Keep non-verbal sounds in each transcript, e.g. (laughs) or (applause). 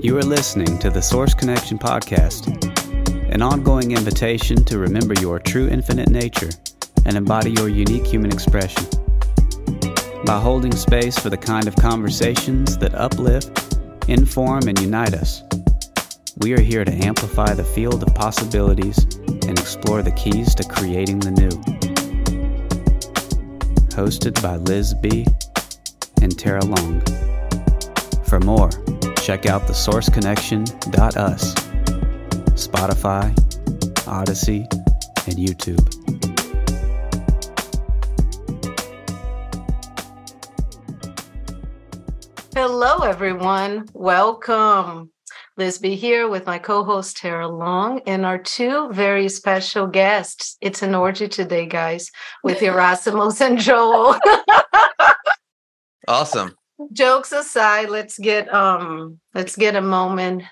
You are listening to the Source Connection Podcast, an ongoing invitation to remember your true infinite nature and embody your unique human expression. By holding space for the kind of conversations that uplift, inform, and unite us, we are here to amplify the field of possibilities and explore the keys to creating the new. Hosted by Liz B. and Tarah Long. For more, check out thesourceconnection.us, Spotify, Odysee, and YouTube. Hello, everyone. Welcome. Liz B here with my co host Tarah Long and our two very special guests. It's an orgy today, guys, with (laughs) Yerasimos and Joel. (laughs) awesome. Jokes aside, let's get um let's get a moment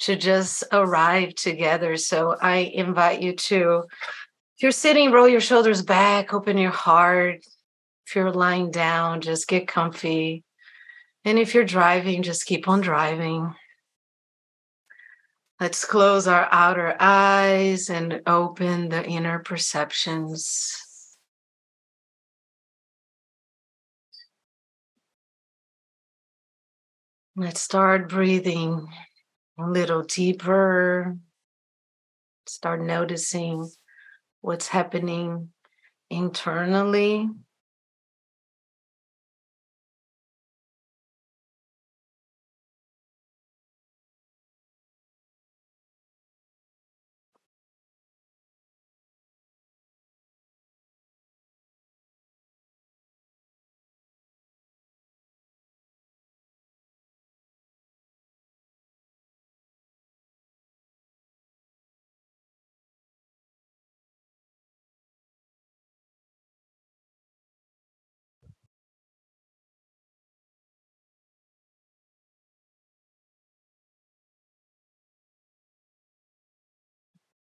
to just arrive together. So I invite you to if you're sitting, roll your shoulders back, open your heart. If you're lying down, just get comfy. And if you're driving, just keep on driving. Let's close our outer eyes and open the inner perceptions. Let's start breathing a little deeper. Start noticing what's happening internally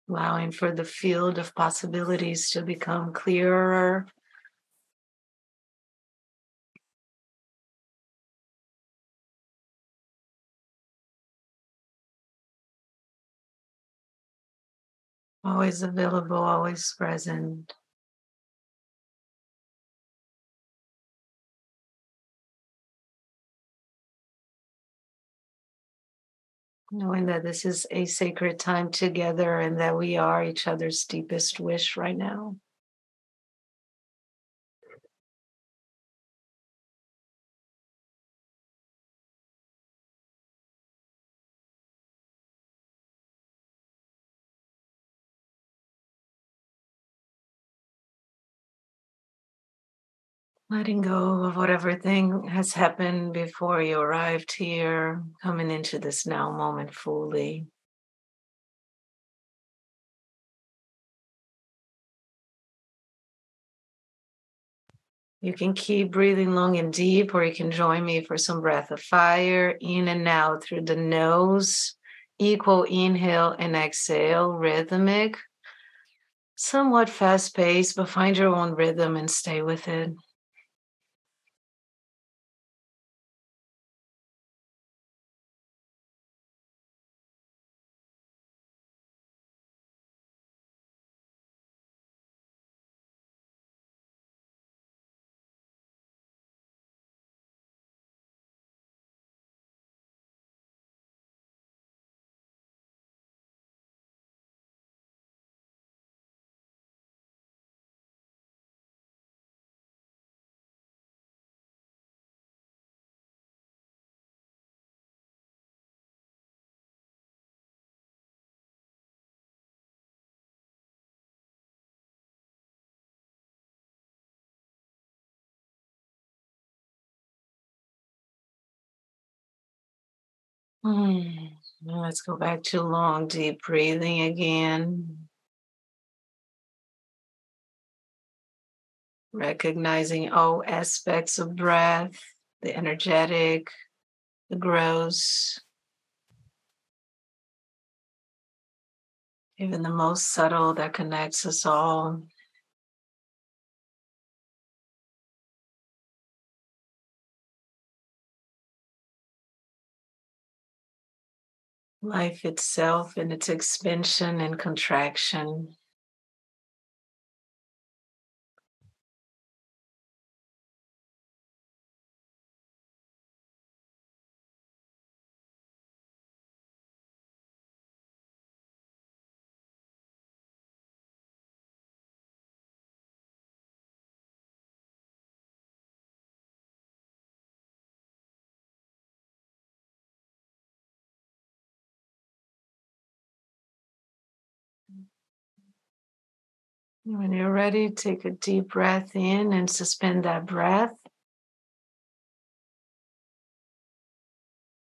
allowing for the field of possibilities to become clearer. Always available, always present. Knowing that this is a sacred time together and that we are each other's deepest wish right now. Letting go of whatever thing has happened before you arrived here, coming into this now moment fully. You can keep breathing long and deep, or you can join me for some breath of fire in and out through the nose. Equal inhale and exhale, rhythmic, somewhat fast paced, but find your own rhythm and stay with it. Hmm. Let's go back to long, deep breathing again. Recognizing all aspects of breath, the energetic, the gross, even the most subtle that connects us all. Life itself and its expansion and contraction. When you're ready, take a deep breath in and suspend that breath.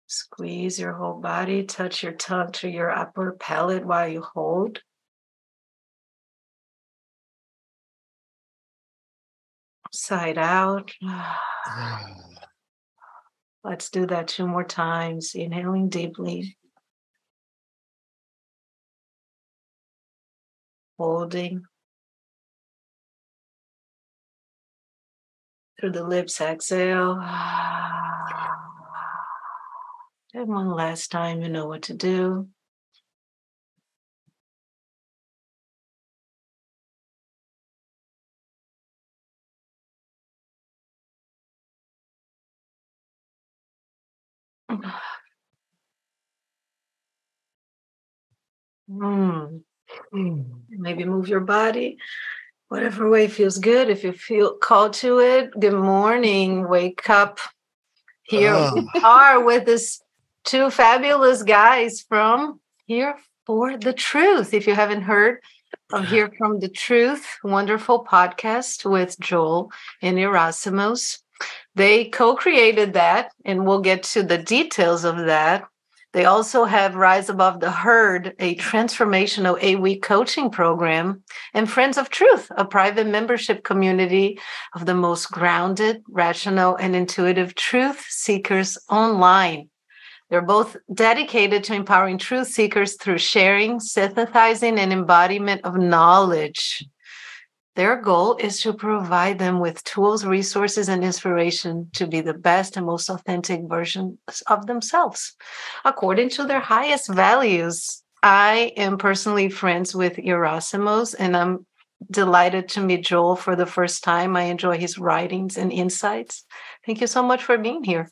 Squeeze your whole body, touch your tongue to your upper palate while you hold. Side out. (sighs) Let's do that two more times. Inhaling deeply. Holding. Through the lips, exhale. (sighs) And one last time, you know what to do. (sighs) Mm. Maybe move your body whatever way feels good. If you feel called to it, good morning. Wake up. Here ah. we are with this two fabulous guys from Here for the Truth. If you haven't heard of Here from the Truth, wonderful podcast with Joel and Yerasimos. They co created that, and we'll get to the details of that they also have Rise Above the Herd, a transformational eight week coaching program, and Friends of Truth, a private membership community of the most grounded, rational, and intuitive truth seekers online. They're both dedicated to empowering truth seekers through sharing, synthesizing, and embodiment of knowledge. Their goal is to provide them with tools, resources, and inspiration to be the best and most authentic versions of themselves according to their highest values. I am personally friends with Yerasimos, and I'm delighted to meet Joel for the first time. I enjoy his writings and insights. Thank you so much for being here.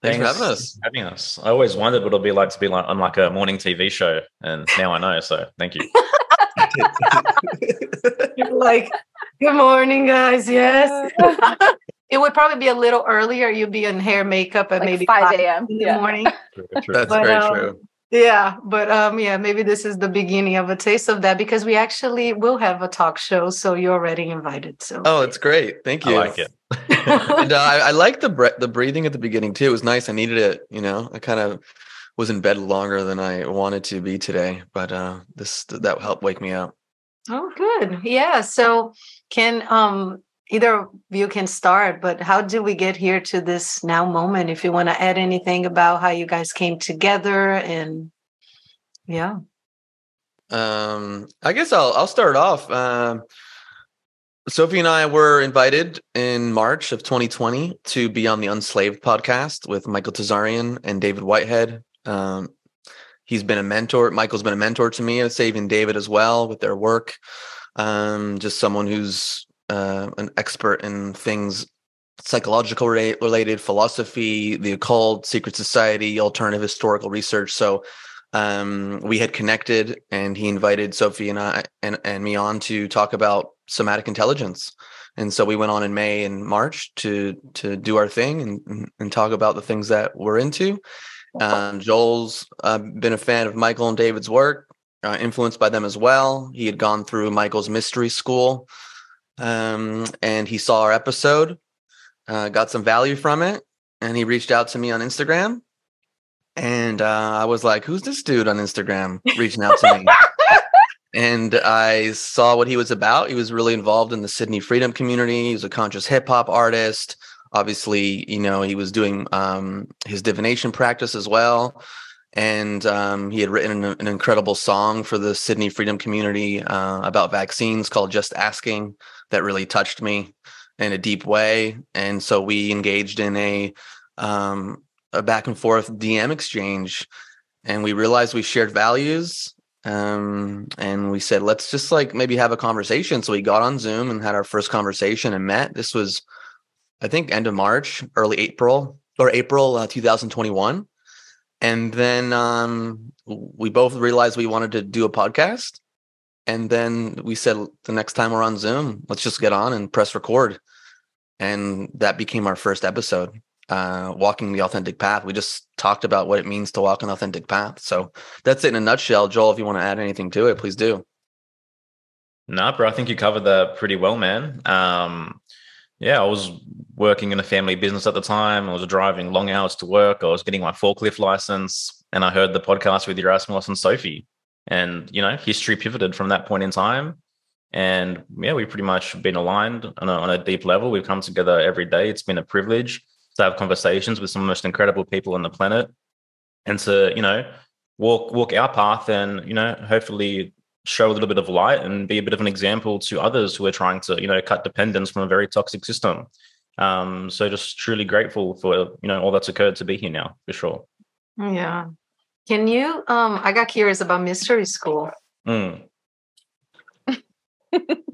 Thanks, Thanks for having us. Having us. I always wondered what it'll be like to be like on like a morning TV show, and now I know. So thank you. (laughs) You're like, good morning, guys. Yes. (laughs) it would probably be a little earlier. You'd be in hair, makeup at like maybe 5 a.m. in the morning. (laughs) True, true. That's but, very um, true. Yeah, but um, yeah, maybe this is the beginning of a taste of that because we actually will have a talk show, so you're already invited. So oh, it's great, thank you. I like it, (laughs) and uh, I, I like the bre- the breathing at the beginning too. It was nice. I needed it. You know, I kind of was in bed longer than I wanted to be today, but uh, this that helped wake me up. Oh, good. Yeah. So, can um either of you can start, but how did we get here to this now moment? If you want to add anything about how you guys came together and yeah. Um, I guess I'll I'll start off. Um, Sophie and I were invited in March of 2020 to be on the Unslaved podcast with Michael Tsarion and David Whitehead. Um, he's been a mentor. Michael's been a mentor to me Saving David as well with their work. Um, just someone who's uh, an expert in things psychological related, philosophy, the occult, secret society, alternative historical research. So um, we had connected, and he invited Sophie and I and, and me on to talk about somatic intelligence. And so we went on in May and March to to do our thing and and talk about the things that we're into. Um, Joel's uh, been a fan of Michael and David's work, uh, influenced by them as well. He had gone through Michael's mystery school, um, and he saw our episode, uh, got some value from it, and he reached out to me on Instagram. And uh, I was like, "Who's this dude on Instagram reaching out to me?" (laughs) and I saw what he was about. He was really involved in the Sydney Freedom community. He was a conscious hip hop artist obviously you know he was doing um, his divination practice as well and um, he had written an, an, incredible song for the sydney freedom community uh, about vaccines called just asking that really touched me in a deep way and so we engaged in a um, a back and forth dm exchange and we realized we shared values. Um, and we said, let's just like maybe have a conversation. So we got on Zoom and had our first conversation and met. This was, I think, end of March, early April or April uh, 2021. And then um, we both realized we wanted to do a podcast. And then we said, the next time we're on Zoom, let's just get on and press record. And that became our first episode uh, walking the authentic path. We just talked about what it means to walk an authentic path. So that's it in a nutshell. Joel, if you want to add anything to it, please do. No, bro, I think you covered that pretty well, man. Um, yeah, I was working in a family business at the time. I was driving long hours to work. I was getting my forklift license, and I heard the podcast with Yerasimos and Sophie. And you know, history pivoted from that point in time. And yeah, we've pretty much been aligned on a, on a deep level. We've come together every day. It's been a privilege to have conversations with some of the most incredible people on the planet and to you know walk walk our path and you know hopefully show a little bit of light and be a bit of an example to others who are trying to you know cut dependence from a very toxic system. Um so just truly grateful for you know all that's occurred to be here now for sure. Yeah. Can you um i got curious about mystery school. Mm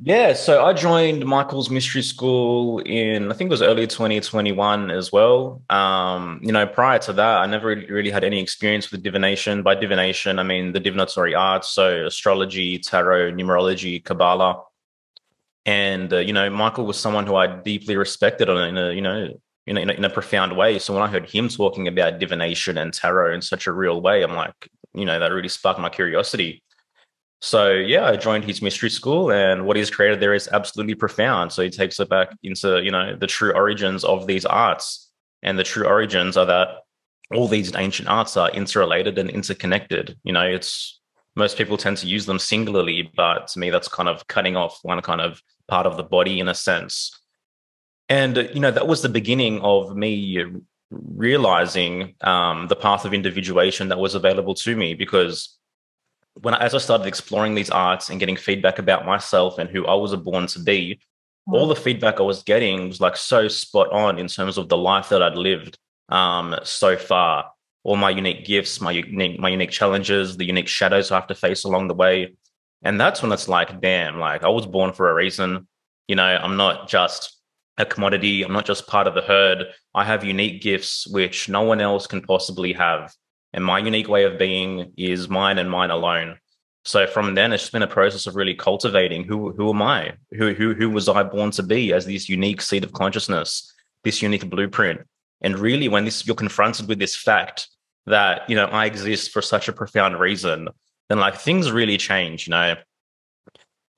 yeah, so I joined Michael's Mystery School in I think it was early 2021 as well. Um, you know, prior to that, I never really had any experience with divination. By divination, I mean the divinatory arts, so astrology, tarot, numerology, Kabbalah. And uh, you know, Michael was someone who I deeply respected in a you know in a, in a profound way. So when I heard him talking about divination and tarot in such a real way, I'm like, you know, that really sparked my curiosity. So yeah, I joined his mystery school, and what he's created there is absolutely profound. So he takes it back into you know the true origins of these arts, and the true origins are that all these ancient arts are interrelated and interconnected. You know, it's most people tend to use them singularly, but to me, that's kind of cutting off one kind of part of the body in a sense. And you know, that was the beginning of me realizing um, the path of individuation that was available to me because when as I started exploring these arts and getting feedback about myself and who I was born to be, mm. all the feedback I was getting was like so spot on in terms of the life that I'd lived um, so far. All my unique gifts, my unique, my unique challenges, the unique shadows I have to face along the way. And that's when it's like, damn, like I was born for a reason. You know, I'm not just a commodity. I'm not just part of the herd. I have unique gifts which no one else can possibly have and my unique way of being is mine and mine alone. So from then, it's just been a process of really cultivating who who am I? Who who who was I born to be as this unique seed of consciousness, this unique blueprint? And really, when this you're confronted with this fact that you know I exist for such a profound reason, then like things really change. You know,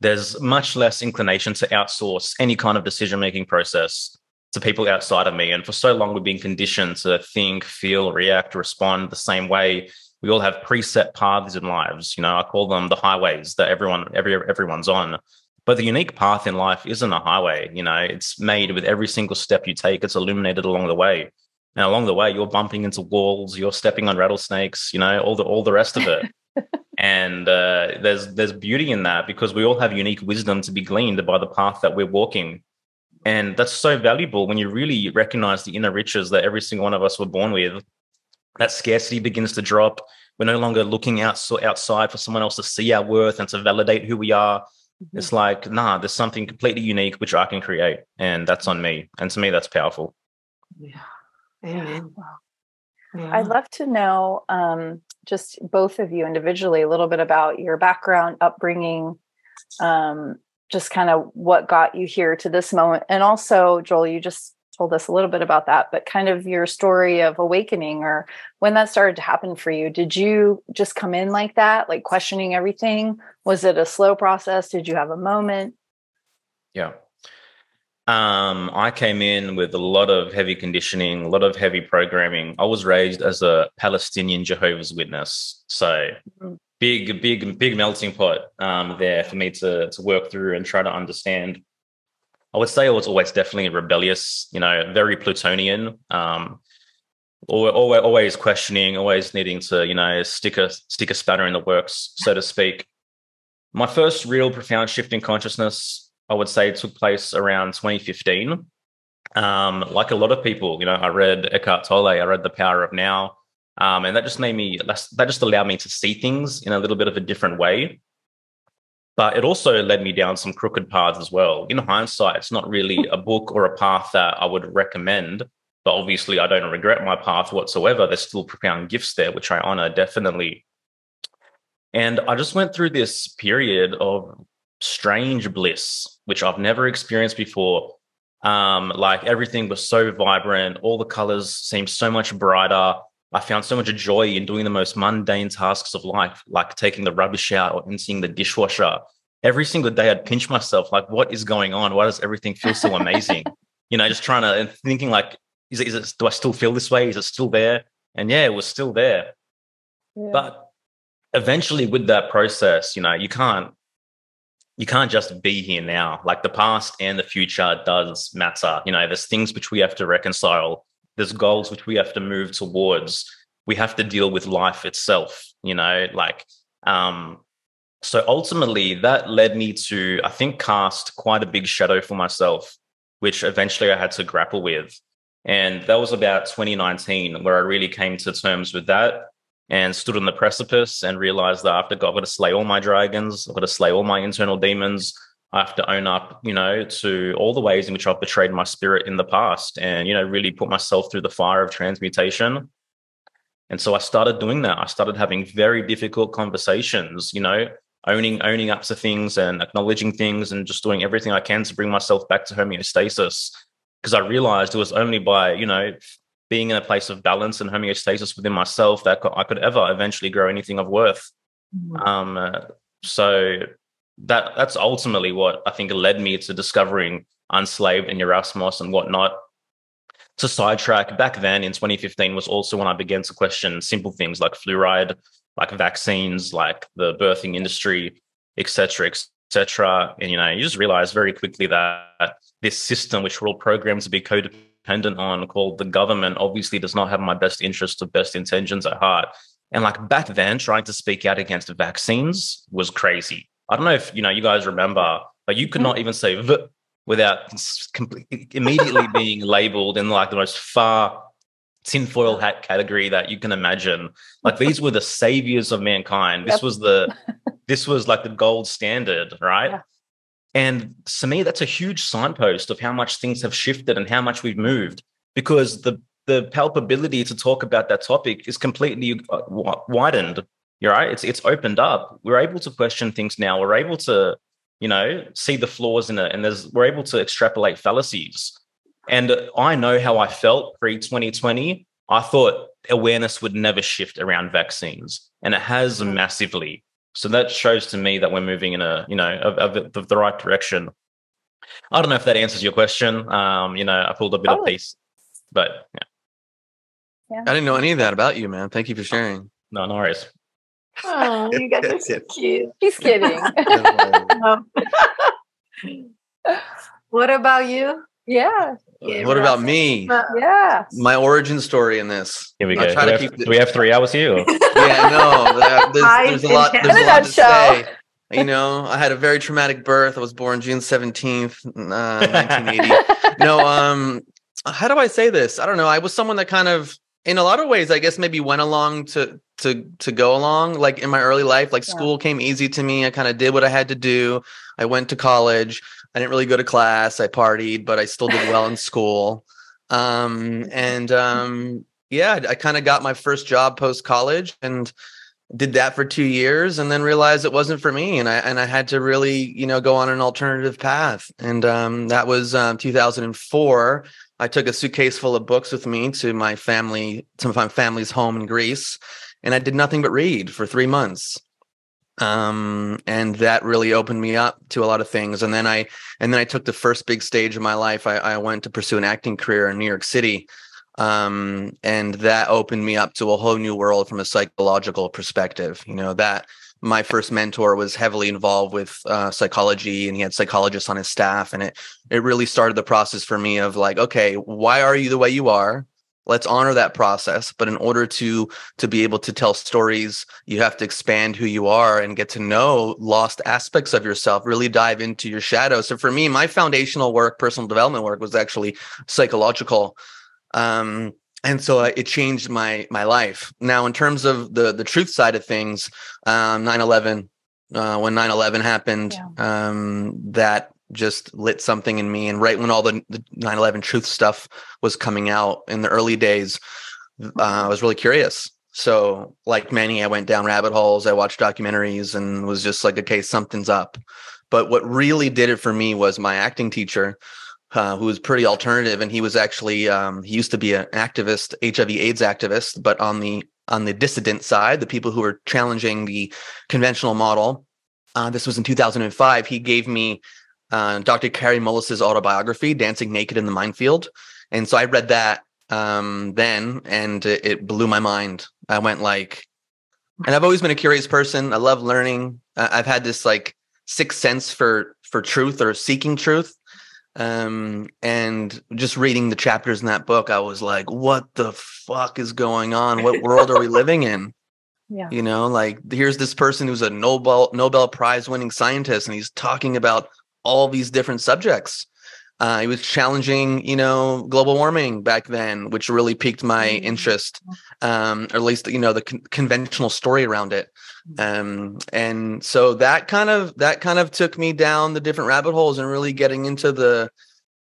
there's much less inclination to outsource any kind of decision making process to people outside of me. And for so long, we've been conditioned to think, feel, react, respond the same way. We all have preset paths in lives. You know, I call them the highways that everyone, every everyone's on. But the unique path in life isn't a highway. You know, it's made with every single step you take. It's illuminated along the way. And along the way, you're bumping into walls, you're stepping on rattlesnakes. You know, all the all the rest of it. (laughs) and uh, there's there's beauty in that because we all have unique wisdom to be gleaned by the path that we're walking and that's so valuable when you really recognize the inner riches that every single one of us were born with. That scarcity begins to drop. We're no longer looking out, outside for someone else to see our worth and to validate who we are. Mm-hmm. It's like, nah, there's something completely unique which I can create, and that's on me. And to me, that's powerful. Yeah. Amen. Yeah. I'd love to know um, just both of you individually a little bit about your background, upbringing, um, just kind of what got you here to this moment. And also, Joel, you just told us a little bit about that, but kind of your story of awakening or when that started to happen for you. Did you just come in like that, like questioning everything? Was it a slow process? Did you have a moment? Yeah. Um, I came in with a lot of heavy conditioning, a lot of heavy programming. I was raised as a Palestinian Jehovah's Witness. So mm-hmm big, big, big melting pot um, there for me to to work through and try to understand. I would say I was always definitely rebellious, you know, very Plutonian. Um, always, always questioning, always needing to, you know, stick a stick a spanner in the works, so to speak. My first real profound shift in consciousness, I would say, took place around 2015. Um, like a lot of people, you know, I read Eckhart Tolle, I read The Power of Now, Um, and that just made me that just allowed me to see things in a little bit of a different way. But it also led me down some crooked paths as well. In hindsight, it's not really a book or a path that I would recommend. But obviously, I don't regret my path whatsoever. There's still profound gifts there, which I honor definitely. And I just went through this period of strange bliss, which I've never experienced before. Um, like everything was so vibrant, all the colors seemed so much brighter. I found so much joy in doing the most mundane tasks of life, like taking the rubbish out or emptying the dishwasher. Every single day, I'd pinch myself, like, what is going on? Why does everything feel so amazing? (laughs) you know, just trying to and thinking, like, is it, is it, do I still feel this way? Is it still there? And yeah, it was still there. Yeah. But eventually, with that process, you know, you can't you can't just be here now. Like the past and the future does matter. You know, there's things which we have to reconcile. There's goals which we have to move towards. We have to deal with life itself, you know, like um so ultimately that led me to I think cast quite a big shadow for myself, which eventually I had to grapple with. And that was about 2019 where I really came to terms with that and stood on the precipice and realized that after God, I've got to slay all my dragons, I've got to slay all my internal demons. I have to own up, you know, to all the ways in which I've betrayed my spirit in the past and, you know, really put myself through the fire of transmutation. And so I started doing that. I started having very difficult conversations, you know, owning owning up to things and acknowledging things and just doing everything I can to bring myself back to homeostasis. Because I realized it was only by, you know, being in a place of balance and homeostasis within myself that I could ever eventually grow anything of worth. Mm-hmm. Um, uh, so that that's ultimately what I think led me to discovering Unslaved and Yerasimos and whatnot. To sidetrack, back then in 2015 was also when I began to question simple things like fluoride, like vaccines, like the birthing industry, etc., etc. And you know, you just realize very quickly that this system, which we're all programmed to be codependent dependent on called the government obviously does not have my best interests or best intentions at heart. And like back then, trying to speak out against vaccines was crazy. I don't know if you know you guys remember, but you could not even say v without immediately (laughs) being labeled in like the most far tinfoil hat category that you can imagine. (laughs) Like these were the saviors of mankind. This yep. was the (laughs) this was like the gold standard, right? Yeah. And to me, that's a huge signpost of how much things have shifted and how much we've moved because the the palpability to talk about that topic is completely uh, widened. You're right. It's it's opened up. We're able to question things now. We're able to, you know, see the flaws in it, and there's we're able to extrapolate fallacies. And I know how I felt pre 2020. I thought awareness would never shift around vaccines, and it has mm. massively. So that shows to me that we're moving in a, you know, of, of, of the right direction. I don't know if that answers your question. Um, you know, I pulled a bit oh. of piece, but yeah. yeah. I didn't know any of that about you, man. Thank you for sharing. No, no worries. Oh, you guys are (laughs) so cute. He's kidding. (laughs) (laughs) what about you? Yeah. yeah what about me? Yeah. My origin story in this. Here we go. Do we, have, do we, have, three hours here? yeah, no. There's, there's a lot. There's a lot to say. You know, I had a very traumatic birth. I was born June 17th, uh, 1980. no, um, how do I say this? I don't know. I was someone that kind of in a lot of ways, I guess maybe went along to to to go along. Like in my early life, like yeah. school came easy to me. I kind of did what I had to do. I went to college. I didn't really go to class. I partied, but I still did well in (laughs) school. Um, and um, yeah, I kind of got my first job post college and did that for two years, and then realized it wasn't for me, and I and I had to really, you know, go on an alternative path. And um, that was um, 2004. I took a suitcase full of books with me to my family, to my family's home in Greece, and I did nothing but read for three months. Um and that really opened me up to a lot of things. And then i and then i took the first big stage of my life. I, I went to pursue an acting career in new york city. Um and that opened me up to a whole new world from a psychological perspective. You know that my first mentor was heavily involved with uh, psychology and he had psychologists on his staff. And it it really started the process for me of like okay why are you the way you are let's honor that process but in order to to be able to tell stories you have to expand who you are and get to know lost aspects of yourself really dive into your shadow so for me my foundational work personal development work was actually psychological um and so uh, it changed my my life. Now, in terms of the the truth side of things, um, 9/11, uh, when 9/11 happened, yeah. um, that just lit something in me. And right when all the, the 9/11 truth stuff was coming out in the early days, uh, I was really curious. So, like many, I went down rabbit holes. I watched documentaries and was just like, okay, something's up. But what really did it for me was my acting teacher, uh, who was pretty alternative, and he was actually um, he used to be an activist, HIV/AIDS activist, but on the on the dissident side, the people who were challenging the conventional model. Uh, this was in 2005. He gave me uh, Dr. Kary Mullis's autobiography, Dancing Naked in the Mind Field. And so I read that um, then and it, it, blew my mind. I went like, and I've always been a curious person. I love learning. I've had this like sixth sense for for truth or seeking truth. Um, and just reading the chapters in that book, I was like, what the fuck is going on? What world are we (laughs) living in? Yeah. You know, like here's this person who's a Nobel Nobel Prize winning scientist and he's talking about all these different subjects. Uh, he was challenging, you know, global warming back then, which really piqued my mm-hmm. interest, um, or at least you know the con- conventional story around it. Mm-hmm. Um, and so that kind of that kind of took me down the different rabbit holes and really getting into the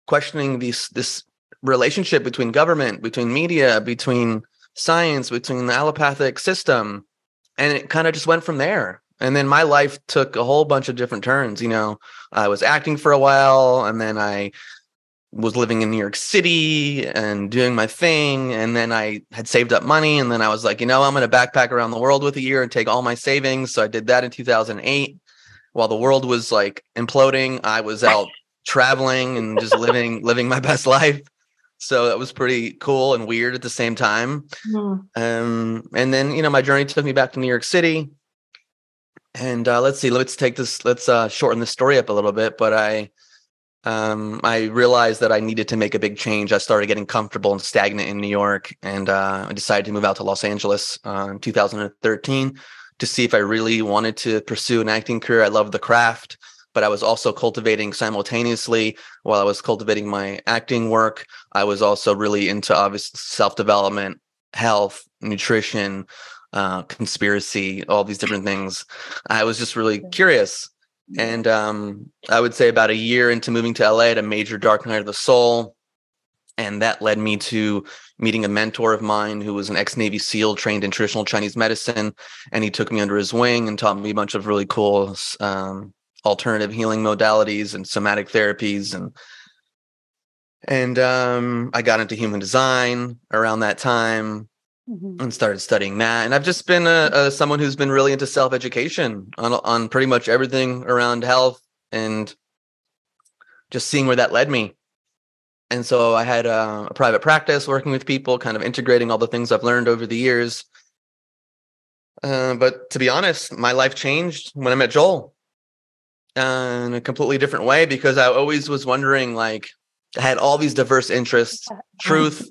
questioning these this relationship between government, between media, between science, between the allopathic system, and it kind of just went from there and then my life took a whole bunch of different turns you know? I was acting for a while and then i was living in new york city and doing my thing and then i had saved up money and then i was like you know i'm going to backpack around the world with a year and take all my savings. So i did that in 2008 while the world was like imploding i was out traveling and just living (laughs) living my best life. So that was pretty cool and weird at the same time. Mm. um, and then you know my journey took me back to new york city and uh, let's see let's take this let's uh, shorten the story up a little bit but i um, i realized that i needed to make a big change. I started getting comfortable and stagnant in new york and uh, i decided to move out to los angeles uh, in 2013 to see if i really wanted to pursue an acting career. I love the craft but i was also cultivating simultaneously while i was cultivating my acting work. I was also really into obvious self-development health nutrition uh, conspiracy, all these different things. I was just really curious. And um, I would say about a year into moving to LA, had a major dark night of the soul. And that led me to meeting a mentor of mine who was an ex Navy SEAL trained in traditional Chinese medicine. And he took me under his wing and taught me a bunch of really cool um, alternative healing modalities and somatic therapies. And and um, I got into human design around that time mm-hmm. and started studying that. And I've just been a, a someone who's been really into self education on on pretty much everything around health and just seeing where that led me. And so I had a, a private practice working with people, kind of integrating all the things I've learned over the years. Uh, but to be honest, my life changed when I met Joel uh, in a completely different way because I always was wondering, like, I had all these diverse interests, (laughs) truth,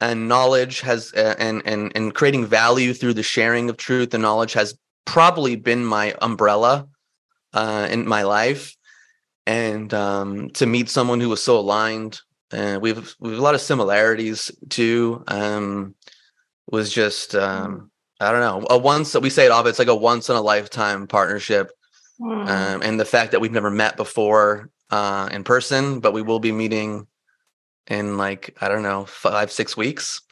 and knowledge has uh, and and and creating value through the sharing of truth and knowledge has probably been my umbrella uh, in my life and um, to meet someone who was so aligned uh, we've we have a lot of similarities too um, was just um, i don't know a once we say it often it's like a once in a lifetime partnership mm. um, and the fact that we've never met before uh, in person but we will be meeting in like I don't know five six weeks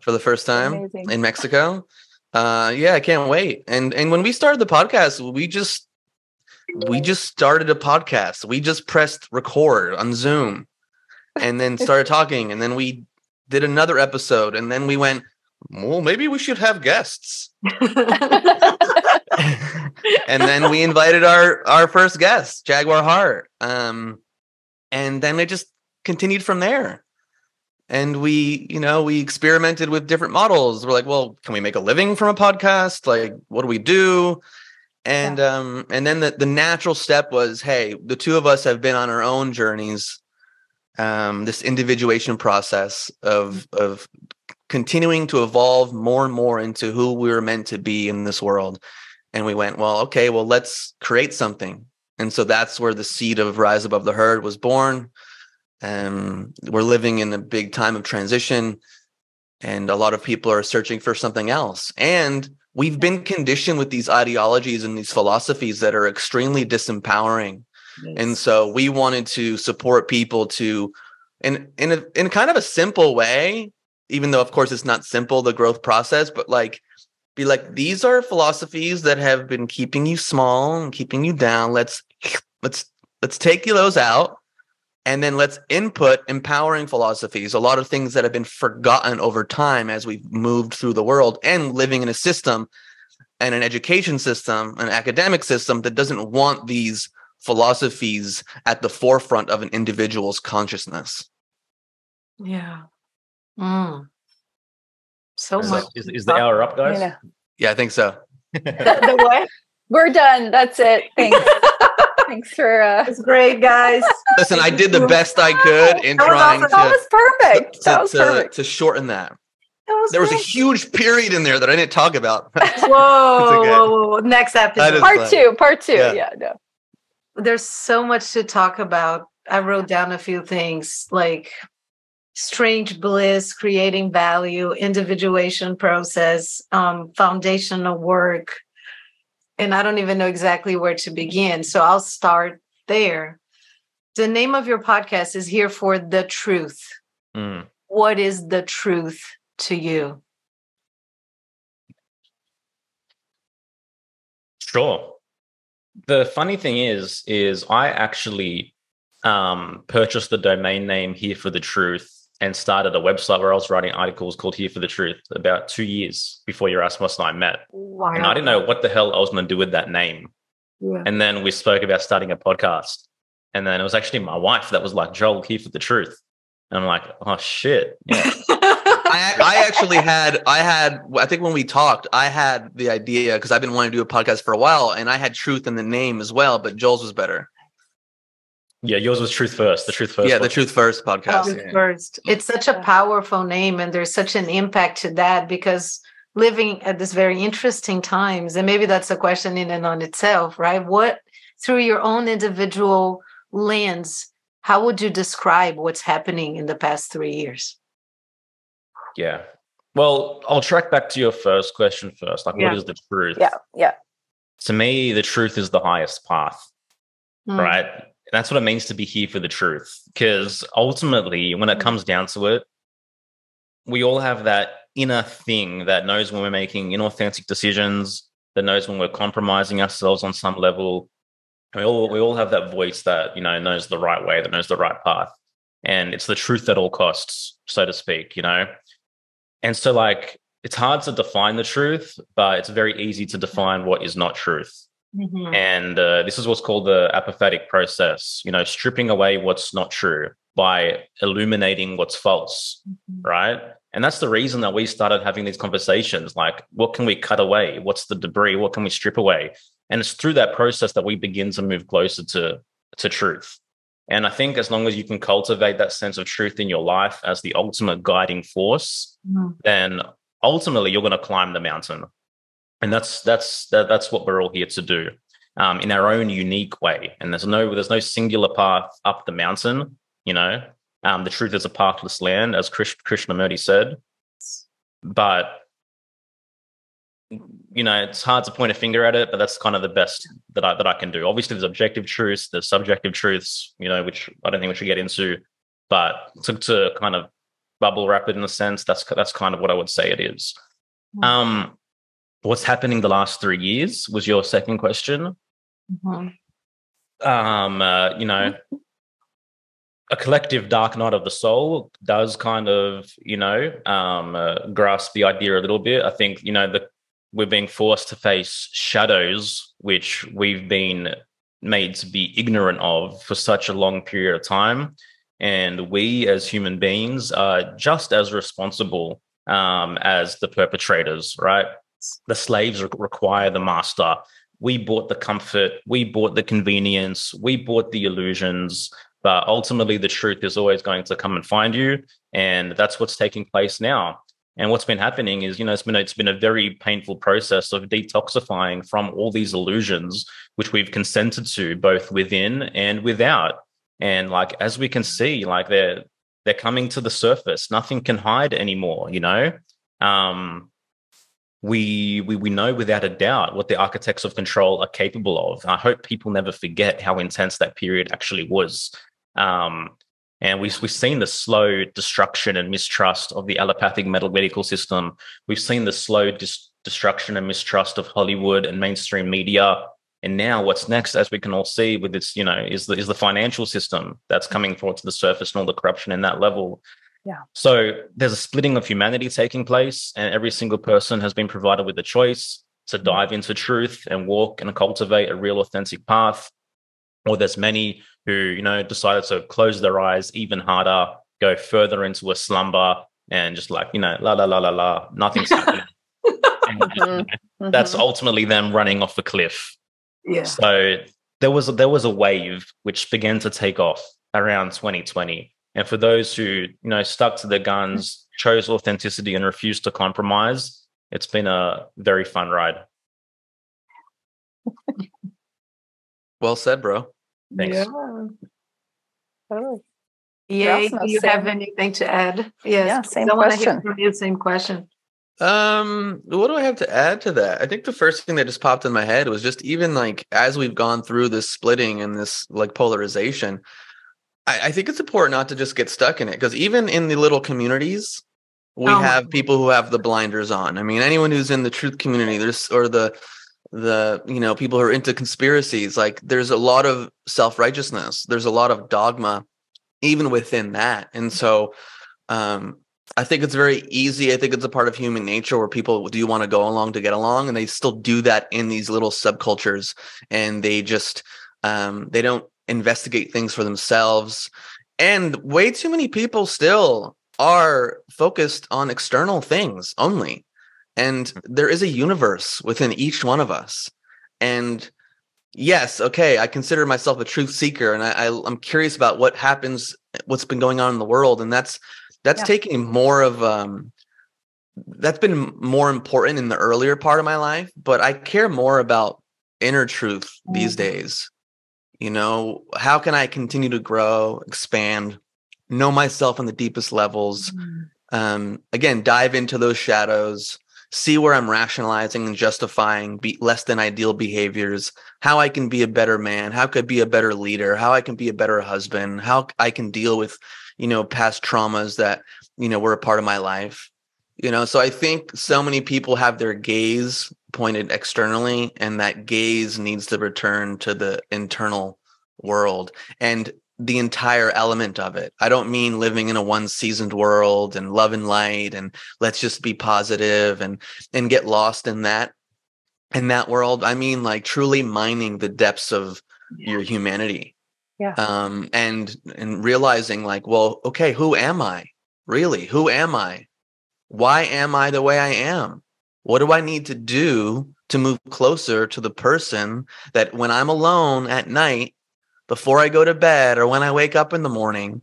for the first time Amazing. in Mexico. Uh, yeah, I can't wait. And and when we started the podcast, we just we just started a podcast. We just pressed record on Zoom, and then (laughs) started talking, and then we did another episode, and then we went. Well, maybe we should have guests. (laughs) and then we invited our our first guest, Jaguar Heart. Um, and then it just continued from there and we you know we experimented with different models. We're like well can we make a living from a podcast? Like what do we do? And yeah. um and then the, the natural step was hey the two of us have been on our own journeys um this individuation process of mm-hmm. of continuing to evolve more and more into who we were meant to be in this world. And we went well okay well let's create something. And so that's where the seed of rise above the herd was born um, we're living in a big time of transition and a lot of people are searching for something else. And we've been conditioned with these ideologies and these philosophies that are extremely disempowering. Yes. and so we wanted to support people to in in a, in kind of a simple way even though of course it's not simple the growth process but like be like these are philosophies that have been keeping you small and keeping you down. Let's let's let's take those out and then let's input empowering philosophies a lot of things that have been forgotten over time as we've moved through the world and living in a system and an education system an academic system that doesn't want these philosophies at the forefront of an individual's consciousness. Yeah. Mm. so is much is, is the hour up guys? Yeah, yeah i think so. The, the what? We're done. That's it. Thanks (laughs) Thanks for uh It's great, guys. (laughs) Listen, I did the best I could in that trying awesome. to That was perfect. To, that was to, perfect. to shorten that. that was there was great. a huge period in there that I didn't talk about. (laughs) whoa, whoa, whoa, whoa, next episode. Part fun. two, part two. Yeah. Yeah, no. There's so much to talk about. I wrote down a few things like strange bliss, creating value, individuation process, um, foundational work. And I don't even know exactly where to begin. So I'll start there. The name of your podcast is Here for the Truth. Mm. What is the truth to you? Sure. The funny thing is, is I actually um, purchased the domain name Here for the Truth and started a website where I was writing articles called Here for the Truth about two years before Yerasimos and I met. Wow. And I didn't know what the hell I was going to do with that name. Yeah. And then we spoke about starting a podcast. And then it was actually my wife that was like, Joel, here for the truth. And I'm like, oh shit. Yeah. (laughs) I, I actually had I had I think when we talked I had the idea because I've been wanting to do a podcast for a while and I had truth in the name as well but Joel's was better. Yeah, yours was truth first, the truth first. yeah, the truth first podcast. Truth yeah. first. It's such a powerful name, and there's such an impact to that because living at this very interesting times, and maybe that's a question in and on itself, right? What through your own individual lens, how would you describe what's happening in the past three years? Yeah. Well, I'll track back to your first question first. Like, Yeah. what is the truth? Yeah, yeah. To me, the truth is the highest path, Mm. right? That's what it means to be here for the truth. Because ultimately, when it Mm. comes down to it, we all have that inner thing that knows when we're making inauthentic decisions, that knows when we're compromising ourselves on some level. We all we all have that voice that you know knows the right way, that knows the right path, and it's the truth at all costs, so to speak. You know, and so like it's hard to define the truth, but it's very easy to define what is not truth. Mhm. And uh, this is what's called the apophatic process, you know, stripping away what's not true by illuminating what's false, right? And that's the reason that we started having these conversations like, what can we cut away? What's the debris? What can we strip away? And it's through that process that we begin to move closer to, to truth. And I think as long as you can cultivate that sense of truth in your life as the ultimate guiding force, Mhm. then ultimately you're going to climb the mountain and that's that's that, that's what we're all here to do um, in our own unique way. And there's no there's no singular path up the mountain you know? Um, the truth is a pathless land as Krish, krishnamurti said. But you know it's hard to point a finger at it but that's kind of the best that i that i can do. Obviously there's objective truths there's subjective truths you know which i don't think we should get into. But to, to kind of bubble wrap it in a sense that's that's kind of what i would say it is. Mhm. um what's happening the last three years was your second question. Mhm. um uh, you know a collective dark night of the soul does kind of you know um uh, grasp the idea a little bit. I think you know the we're being forced to face shadows which we've been made to be ignorant of for such a long period of time. And we as human beings are just as responsible um, as the perpetrators right the slaves require the master we bought the comfort we bought the convenience we bought the illusions but ultimately the truth is always going to come and find you and that's what's taking place now and what's been happening is you know it's been it's been a very painful process of detoxifying from all these illusions which we've consented to both within and without and like as we can see like they're they're coming to the surface. Nothing can hide anymore, you know? Um, we, we we know without a doubt what the architects of control are capable of. I hope people never forget how intense that period actually was. Um, and we've, we've seen the slow destruction and mistrust of the allopathic medical system. We've seen the slow dis- destruction and mistrust of Hollywood and mainstream media. And now what's next, as we can all see with its, you know, is the, is the financial system that's coming forward to the surface and all the corruption in that level. Yeah. So there's a splitting of humanity taking place, and every single person has been provided with the choice to mm-hmm. dive into truth and walk and cultivate a real authentic path. Or there's many who, you know, decided to close their eyes even harder, go further into a slumber and just like, you know, la la la la la, nothing's happening. (laughs) mm-hmm. That's ultimately them running off a cliff. Yeah. So there was a, there was a wave which began to take off around 2020 and for those who, you know, stuck to their guns, chose authenticity and refused to compromise, it's been a very fun ride. (laughs) well said, bro. Thanks. Yeah. Oh. Yeah, do you have anything to add? Yes. Yeah, same question. You, same question. Um, what do I have to add to that? I think the first thing that just popped in my head was just even like as we've gone through this splitting and this like polarization, I, I think it's important not to just get stuck in it because even in the little communities, we oh have people who have the blinders on. I mean, anyone who's in the truth community, there's or the the you know people who are into conspiracies, like there's a lot of self righteousness. There's a lot of dogma, even within that, and so um, I think it's very easy. I think it's a part of human nature where people do want to go along to get along, and they still do that in these little subcultures, and they just um, they don't investigate things for themselves. And way too many people still are focused on external things only. And there is a universe within each one of us. And yes, okay, I consider myself a truth seeker and I, I am curious about what happens, what's been going on in the world. And that's that's yeah. taking more of um that's been more important in the earlier part of my life, but I care more about inner truth these mm-hmm. days you know, how can I continue to grow, expand, know myself on the deepest levels? Mm-hmm. Um, again, dive into those shadows, see where I'm rationalizing and justifying be less than ideal behaviors, how I can be a better man, how could be a better leader, how I can be a better husband, how I can deal with, you know, past traumas that, you know, were a part of my life. You know, so I think so many people have their gaze pointed externally and that gaze needs to return to the internal world and the entire element of it. I don't mean living in a one seasoned world and love and light and let's just be positive and and get lost in that in that world. I mean like truly mining the depths of yeah. your humanity. Yeah. Um and and realizing like, well, okay, who am I? Really? Who am I? Why am I the way I am? What do I need to do to move closer to the person that when I'm alone at night, before I go to bed or when I wake up in the morning,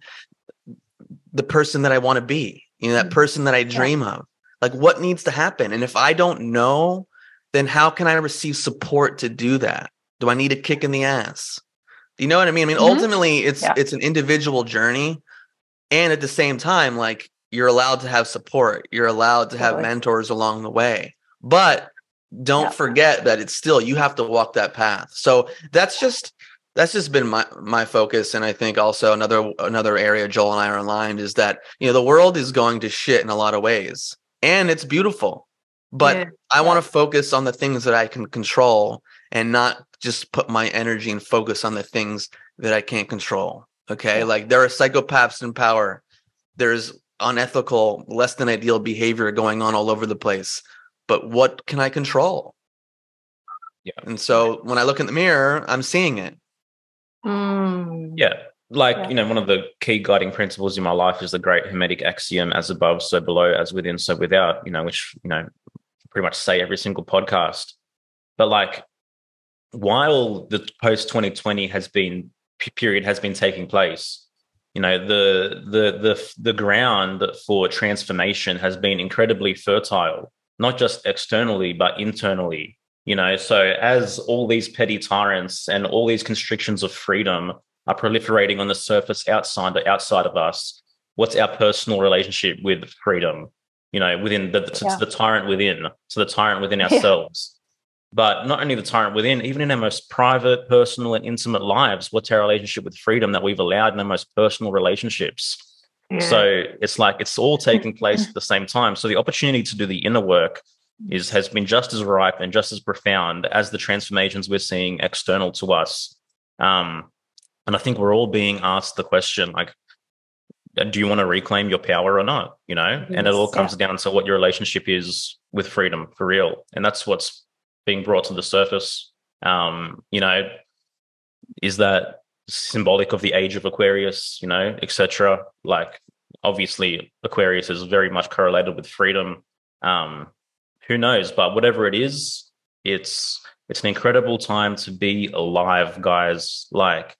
the person that I want to be, you know, that mm-hmm. person that I dream yeah. of? Like, what needs to happen? And if I don't know, then how can I receive support to do that? Do I need a kick in the ass? Do you know what I mean? I mean, mm-hmm. ultimately, it's yeah. it's an individual journey, and at the same time, like you're allowed to have support you're allowed to have mentors along the way but don't yeah. forget that it's still you have to walk that path so that's just that's just been my my focus and i think also another another area joel and i are aligned is that you know the world is going to shit in a lot of ways and it's beautiful but yeah. i want to focus on the things that i can control and not just put my energy and focus on the things that i can't control okay yeah. like there are psychopaths in power there's unethical, less than ideal behavior going on all over the place. But what can I control? Yeah. And so when I look in the mirror, I'm seeing it. Mm. Yeah. Like, yeah. you know, one of the key guiding principles in my life is the great Hermetic axiom as above, so below, as within, so without, you know, which, you know, pretty much say every single podcast. But like, while the post 2020 has been period has been taking place, you know the the the the ground for transformation has been incredibly fertile not just externally but internally you know so as all these petty tyrants and all these constrictions of freedom are proliferating on the surface outside outside of us what's our personal relationship with freedom? You know, within the yeah. the tyrant within, to the tyrant within ourselves. But not only the tyrant within, even in our most private, personal, and intimate lives, what's our relationship with freedom that we've allowed in our most personal relationships? Yeah. So it's like it's all taking place at the same time. So the opportunity to do the inner work is has been just as ripe and just as profound as the transformations we're seeing external to us. Um, and I think we're all being asked the question like, do you want to reclaim your power or not? You know, yes, and it all comes yeah. down to what your relationship is with freedom for real, and that's what's being brought to the surface. Um, you know, is that symbolic of the age of Aquarius? You know, etc. Like, obviously, Aquarius is very much correlated with freedom. Um, who knows? But whatever it is, it's it's an incredible time to be alive, guys. Like,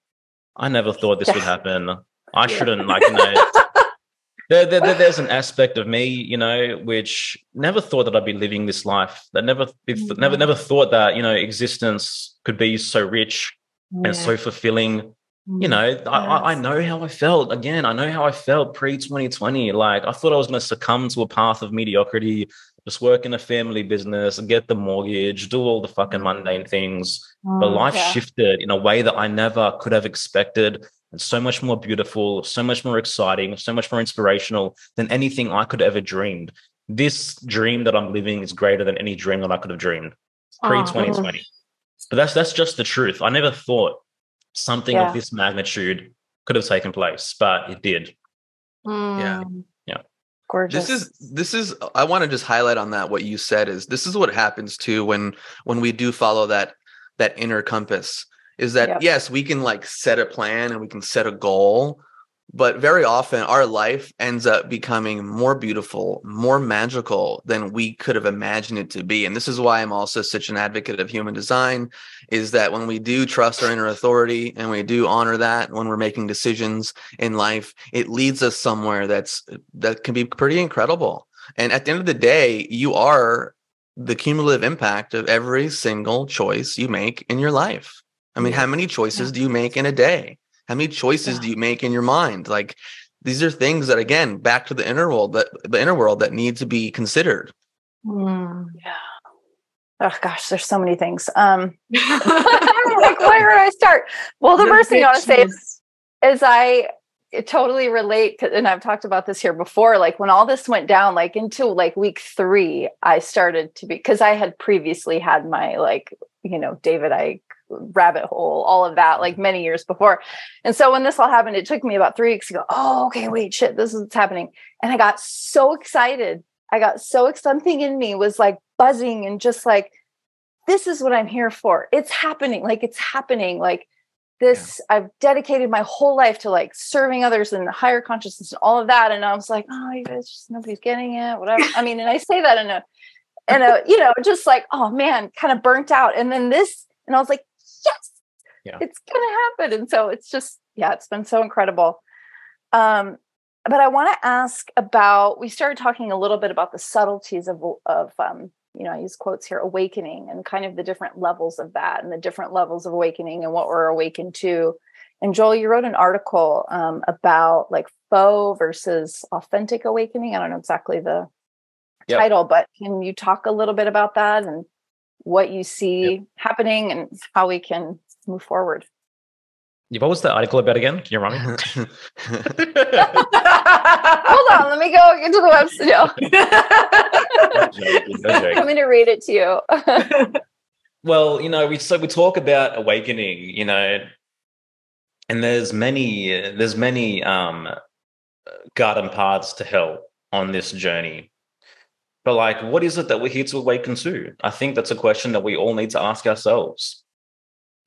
I never thought this would happen. I shouldn't like you know. (laughs) There, there, there's an aspect of me, you know, which never thought that I'd be living this life. That never, mm-hmm. never, never thought that you know existence could be so rich yeah. and so fulfilling. You mm-hmm. know, yes. I, I know how I felt. Again, I know how I felt pre 2020. Like I thought I was going to succumb to a path of mediocrity, just work in a family business, get the mortgage, do all the fucking mundane things. Oh, but life yeah. shifted in a way that I never could have expected and so much more beautiful, so much more exciting, so much more inspirational than anything I could ever dreamed. This dream that I'm living is greater than any dream that I could have dreamed pre 2020. Oh. But that's that's just the truth. I never thought something yeah. of this magnitude could have taken place, but it did. Mm. Yeah. Yeah. Gorgeous. This is this is I want to just highlight on that what you said is this is what happens too when when we do follow that that inner compass is that yep. yes, we can like set a plan and we can set a goal, but very often our life ends up becoming more beautiful, more magical than we could have imagined it to be. And this is why I'm also such an advocate of human design is that when we do trust our inner authority and we do honor that when we're making decisions in life, it leads us somewhere that's that can be pretty incredible. And at the end of the day, you are the cumulative impact of every single choice you make in your life. I mean, how many choices yeah. do you make in a day? How many choices yeah. do you make in your mind? Like these are things that again, back to the inner world that the inner world that need to be considered. Mm, yeah. Oh gosh, there's so many things. Um (laughs) (laughs) like where would I start? Well, the, the first thing I want to say is, is I totally relate and I've talked about this here before. Like when all this went down, like into like week three, I started to be because I had previously had my like, you know, David Icke rabbit hole, all of that, like mm-hmm. many years before. And so when this all happened, it took me about three weeks to go, oh, okay, wait, shit, this is what's happening. And I got so excited. I got so something in me was like buzzing and just like, this is what I'm here for. It's happening. Like it's happening. Like this, yeah. I've dedicated my whole life to like serving others and higher consciousness and all of that. And I was like, oh, you guys just nobody's getting it, whatever. I mean, and I say that in a and a, you know, just like, oh man, kind of burnt out. And then this, and I was like, yes, yeah. it's gonna happen. And so it's just, yeah, it's been so incredible. Um, but I want to ask about. We started talking a little bit about the subtleties of of um, you know, I use quotes here, awakening, and kind of the different levels of that, and the different levels of awakening, and what we're awakened to. And Joel, you wrote an article um, about like faux versus authentic awakening. I don't know exactly the yep. title, but can you talk a little bit about that and what you see yep. happening and how we can move forward. What was the article about again? Can you remind me? (laughs) Hold on, let me go into the website. I'm going to read it to you. (laughs) well, you know, we so we talk about awakening, you know, and there's many there's many um garden paths to hell on this journey but like, what is it that we're here to awaken to? I think that's a question that we all need to ask ourselves.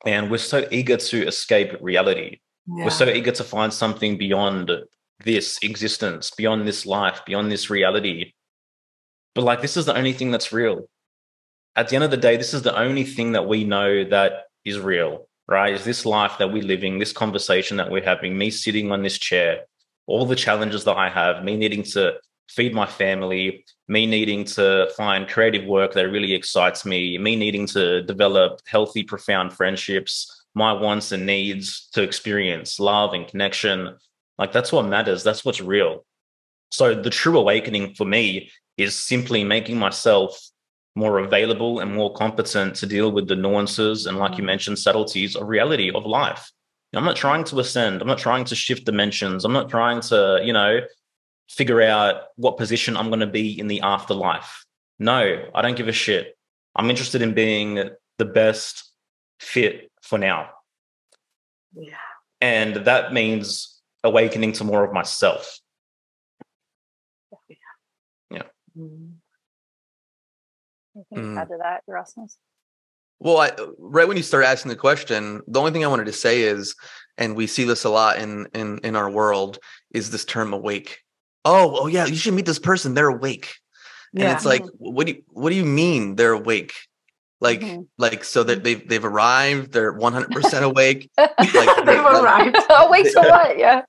And we're so eager to escape reality. Yeah. We're so eager to find something beyond this existence, beyond this life, beyond this reality. But like, this is the only thing that's real. At the end of the day, this is the only thing that we know that is real, right? Is this life that we're living, this conversation that we're having, me sitting on this chair, all the challenges that I have, me needing to feed my family, me needing to find creative work that really excites me, me needing to develop healthy, profound friendships, my wants and needs to experience love and connection. Like that's what matters. That's what's real. So the true awakening for me is simply making myself more available and more competent to deal with the nuances and, like you mm-hmm. mentioned, subtleties of reality of life. I'm not trying to ascend. I'm not trying to shift dimensions. I'm not trying to, you know, figure out what position I'm going to be in the afterlife. No, I don't give a shit. I'm interested in being the best fit for now. Yeah. And that means awakening to more of myself. Yeah. yeah. Mm-hmm. Anything mm. add to that, Yerasimos? Well, I, right when you start asking the question, the only thing I wanted to say is, and we see this a lot in in in our world, is this term awake. Oh, oh yeah, you should meet this person. They're awake. Yeah. And it's like, what do you what do you mean they're awake? Like, mm-hmm. like so that they've they've arrived, they're 100 percent (laughs) awake. Like, (laughs) they've arrived. (laughs) awake to what? Yeah.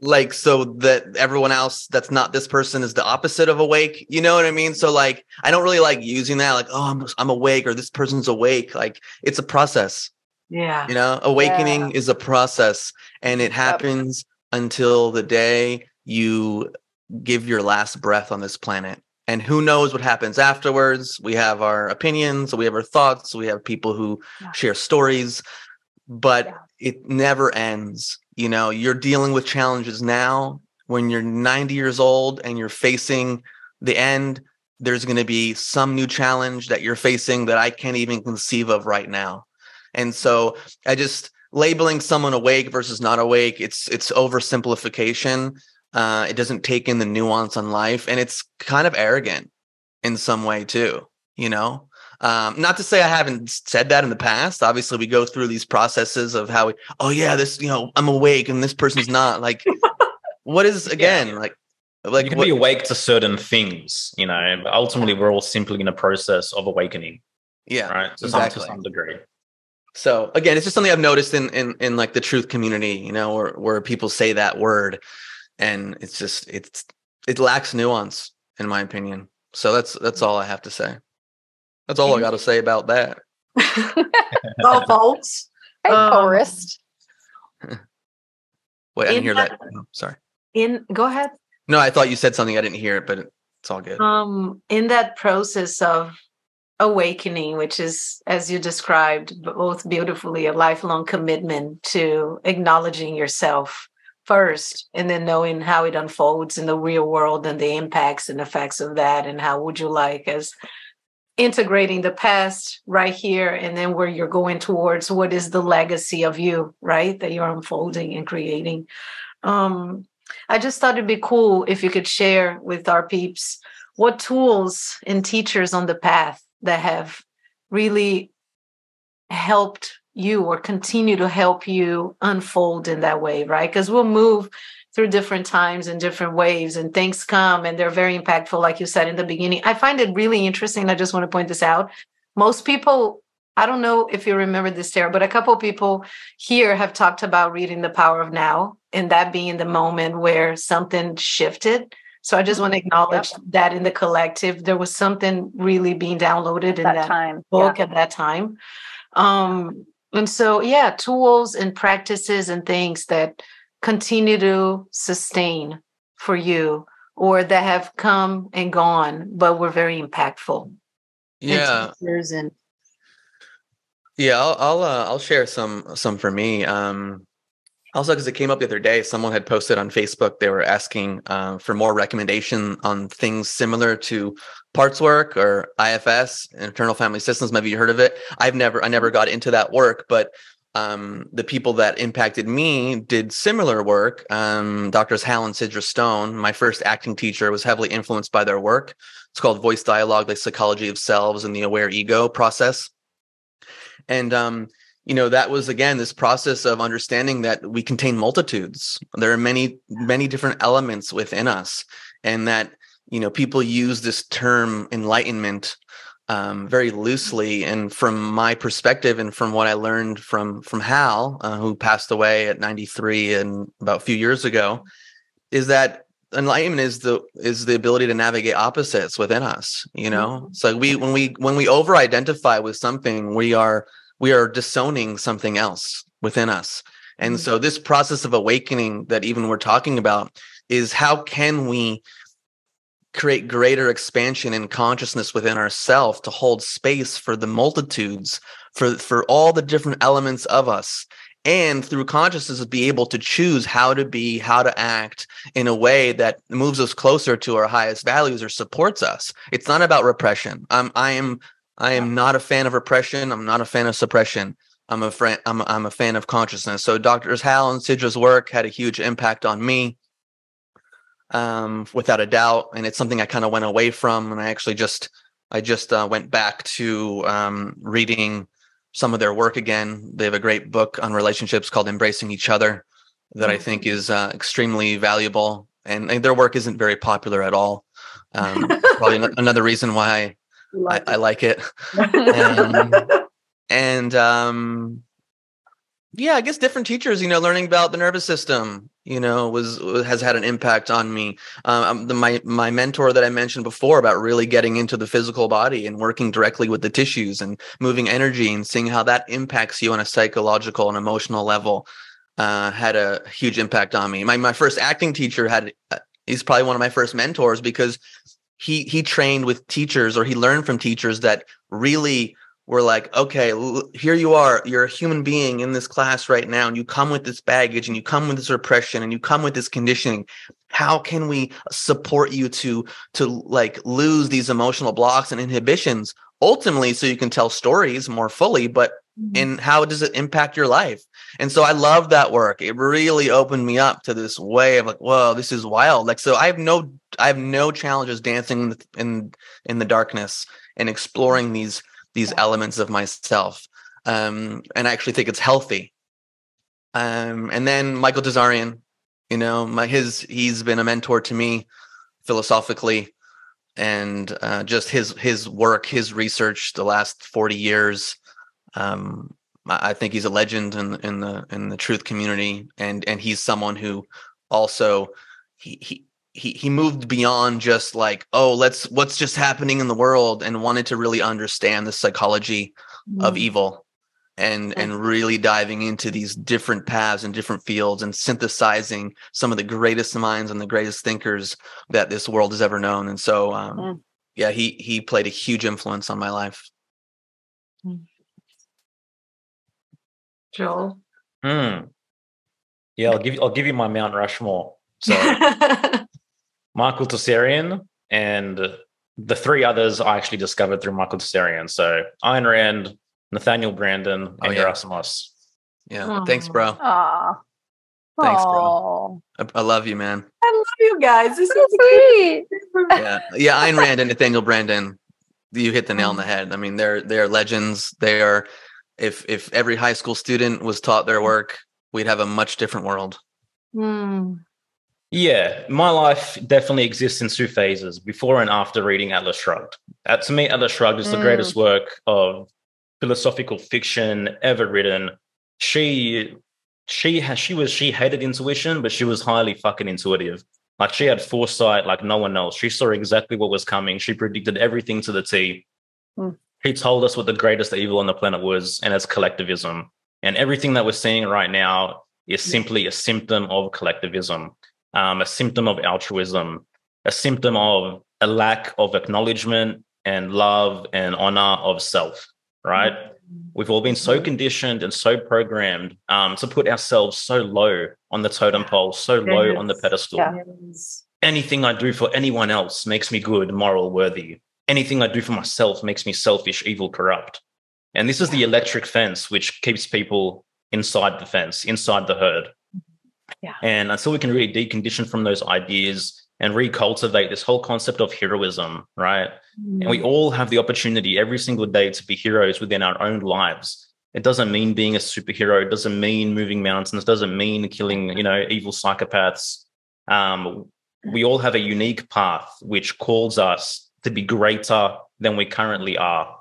like so that everyone else that's not this person is the opposite of awake. You know what I mean? So like I don't really like using that, like, oh, I'm I'm awake or this person's awake. Like it's a process. Yeah. You know, awakening yeah. is a process and it happens yep. until the day you give your last breath on this planet. And who knows what happens afterwards? We have our opinions, we have our thoughts, we have people who yeah. share stories, but yeah. it never ends. You know, you're dealing with challenges now. When you're 90 years old and you're facing the end, there's going to be some new challenge that you're facing that I can't even conceive of right now. And so I just labeling someone awake versus not awake, it's it's oversimplification. Uh, it doesn't take in the nuance on life, and it's kind of arrogant in some way too. You know, um, not to say I haven't said that in the past. Obviously, we go through these processes of how we, oh yeah, this you know I'm awake and this person's not. Like, (laughs) what is again yeah. like? Like you can what, be awake to certain things, you know. But ultimately, we're all simply in a process of awakening. Yeah, right. To, exactly. some, to some degree. So again, it's just something I've noticed in in in like the truth community, you know, where where people say that word, and it's just it's it lacks nuance, in my opinion. So that's that's all I have to say. That's all I got to say about that. (laughs) well, folks, (laughs) hey, um, Forrest. (laughs) Wait, I didn't hear that. that. sorry. In go ahead. No, I thought you said something. I didn't hear it, but it's all good. Um, in that process of awakening, which is, as you described, both beautifully, a lifelong commitment to acknowledging yourself first and then knowing how it unfolds in the real world and the impacts and effects of that and how would you like as integrating the past right here and then where you're going towards what is the legacy of you right that you're unfolding and creating? Um i just thought it'd be cool if you could share with our peeps what tools and teachers on the path that have really helped you or continue to help you unfold in that way, right? Because we'll move through different times and different waves and things come and they're very impactful, like you said in the beginning. I find it really interesting. I just want to point this out. Most people, I don't know if you remember this, Tarah, but a couple people here have talked about reading The Power of Now and that being the moment where something shifted so I just want to acknowledge yep. that in the collective, there was something really being downloaded at in that, that time. book yeah. at that time. Um, and so, yeah, tools and practices and things that continue to sustain for you or that have come and gone, but were very impactful. Yeah. And, yeah, I'll I'll, uh, I'll share some some for me. Um, also, because it came up the other day, someone had posted on Facebook. They were asking uh, for more recommendation on things similar to parts work or IFS, internal family systems. Maybe you heard of it. I've never, I never got into that work, but um, the people that impacted me did similar work. Um, Doctors Hal and Sidra Stone, my first acting teacher, was heavily influenced by their work. It's called Voice Dialogue: The Psychology of Selves and the Aware Ego Process. And um, you know that was again this process of understanding that we contain multitudes there are many many different elements within us and that you know people use this term enlightenment um, very loosely and from my perspective and from what i learned from from hal uh, who passed away at 93 and about a few years ago is that enlightenment is the is the ability to navigate opposites within us you know mm-hmm. so we when we when we over identify with something we are we are disowning something else within us. And mm-hmm. so this process of awakening that even we're talking about is how can we create greater expansion in consciousness within ourselves to hold space for the multitudes for for all the different elements of us and through consciousness be able to choose how to be how to act in a way that moves us closer to our highest values or supports us. It's not about repression. I'm i am i am not a fan of repression i'm not a fan of suppression i'm a friend i'm, I'm a fan of consciousness so doctors hal and sidra's work had a huge impact on me um, without a doubt. And it's something I kind of went away from. And I actually just, I just uh, went back to um, reading some of their work again. They have a great book on relationships called Embracing Each Other that I think mm-hmm. is uh, extremely valuable. And, and, their work isn't very popular at all. Um, (laughs) probably another reason why I, I, like it. and, (laughs) and um, yeah, I guess different teachers, you know, learning about the nervous system, you know, was, has had an impact on me. Um, um, the, my my mentor that I mentioned before about really getting into the physical body and working directly with the tissues and moving energy and seeing how that impacts you on a psychological and emotional level uh, had a huge impact on me. My my first acting teacher had uh, he's probably one of my first mentors because he he trained with teachers or he learned from teachers that really we're like, okay, here you are. You're a human being in this class right now, and you come with this baggage and you come with this repression and you come with this conditioning. How can we support you to to like lose these emotional blocks and inhibitions ultimately so you can tell stories more fully, but mm-hmm. in how does it impact your life? And so I love that work. It really opened me up to this way of like, whoa, this is wild. Like, so I have no, I have no challenges dancing in the, in, in the darkness and exploring these these elements of myself. Um, and I actually think it's healthy. Um, and then Michael Tsarion, you know, my his he's been a mentor to me philosophically, and uh, just his his work, his research, the last forty years. Um, I think he's a legend in in the in the truth community, and and he's someone who also he he he he moved beyond just like oh let's what's just happening in the world and wanted to really understand the psychology mm. of evil and and really diving into these different paths and different fields and synthesizing some of the greatest minds and the greatest thinkers that this world has ever known and so um, mm. yeah he he played a huge influence on my life joel hmm yeah i'll give you i'll give you my mount rushmore so (laughs) Michael Tsarion, and the three others I actually discovered through Michael Tsarion. So Ayn Rand, Nathaniel Branden, and oh, yeah. Yerasimos. Yeah. Aww. Thanks, bro. Aww. Thanks, bro. I, I, love you, man. I love you guys. This is sweet. yeah. Yeah. Ayn Rand and Nathaniel Branden, you hit the nail on the head. I mean, they're they're legends. They are if if every high school student was taught their work, we'd have a much different world. Mm. Yeah, my life definitely exists in two phases before and after reading Atlas Shrugged. Uh, to me, Atlas Shrugged is mm. the greatest work of philosophical fiction ever written. She she has she was she hated intuition, but she was highly fucking intuitive. Like she had foresight like no one else. She saw exactly what was coming. She predicted everything to the T. Mm. He told us what the greatest evil on the planet was, and it's collectivism. And everything that we're seeing right now is simply a symptom of collectivism um, a symptom of altruism, a symptom of a lack of acknowledgement and love and honor of self, right? Mm-hmm. We've all been so mm-hmm. conditioned and so programmed um, to put ourselves so low on the totem pole, so low on the pedestal. Anything I do for anyone else makes me good, moral, worthy. Anything I do for myself makes me selfish, evil, corrupt. And this is the electric fence which keeps people inside the fence, inside the herd. Yeah. And until we can really decondition from those ideas and recultivate this whole concept of heroism, right? Mm. And we mm. all have the opportunity every single day to be heroes within our own lives. It doesn't mean being a superhero. It doesn't mean moving mountains. It doesn't mean killing, you know, evil psychopaths. Um, we all have a unique path which calls us to be greater than we currently are.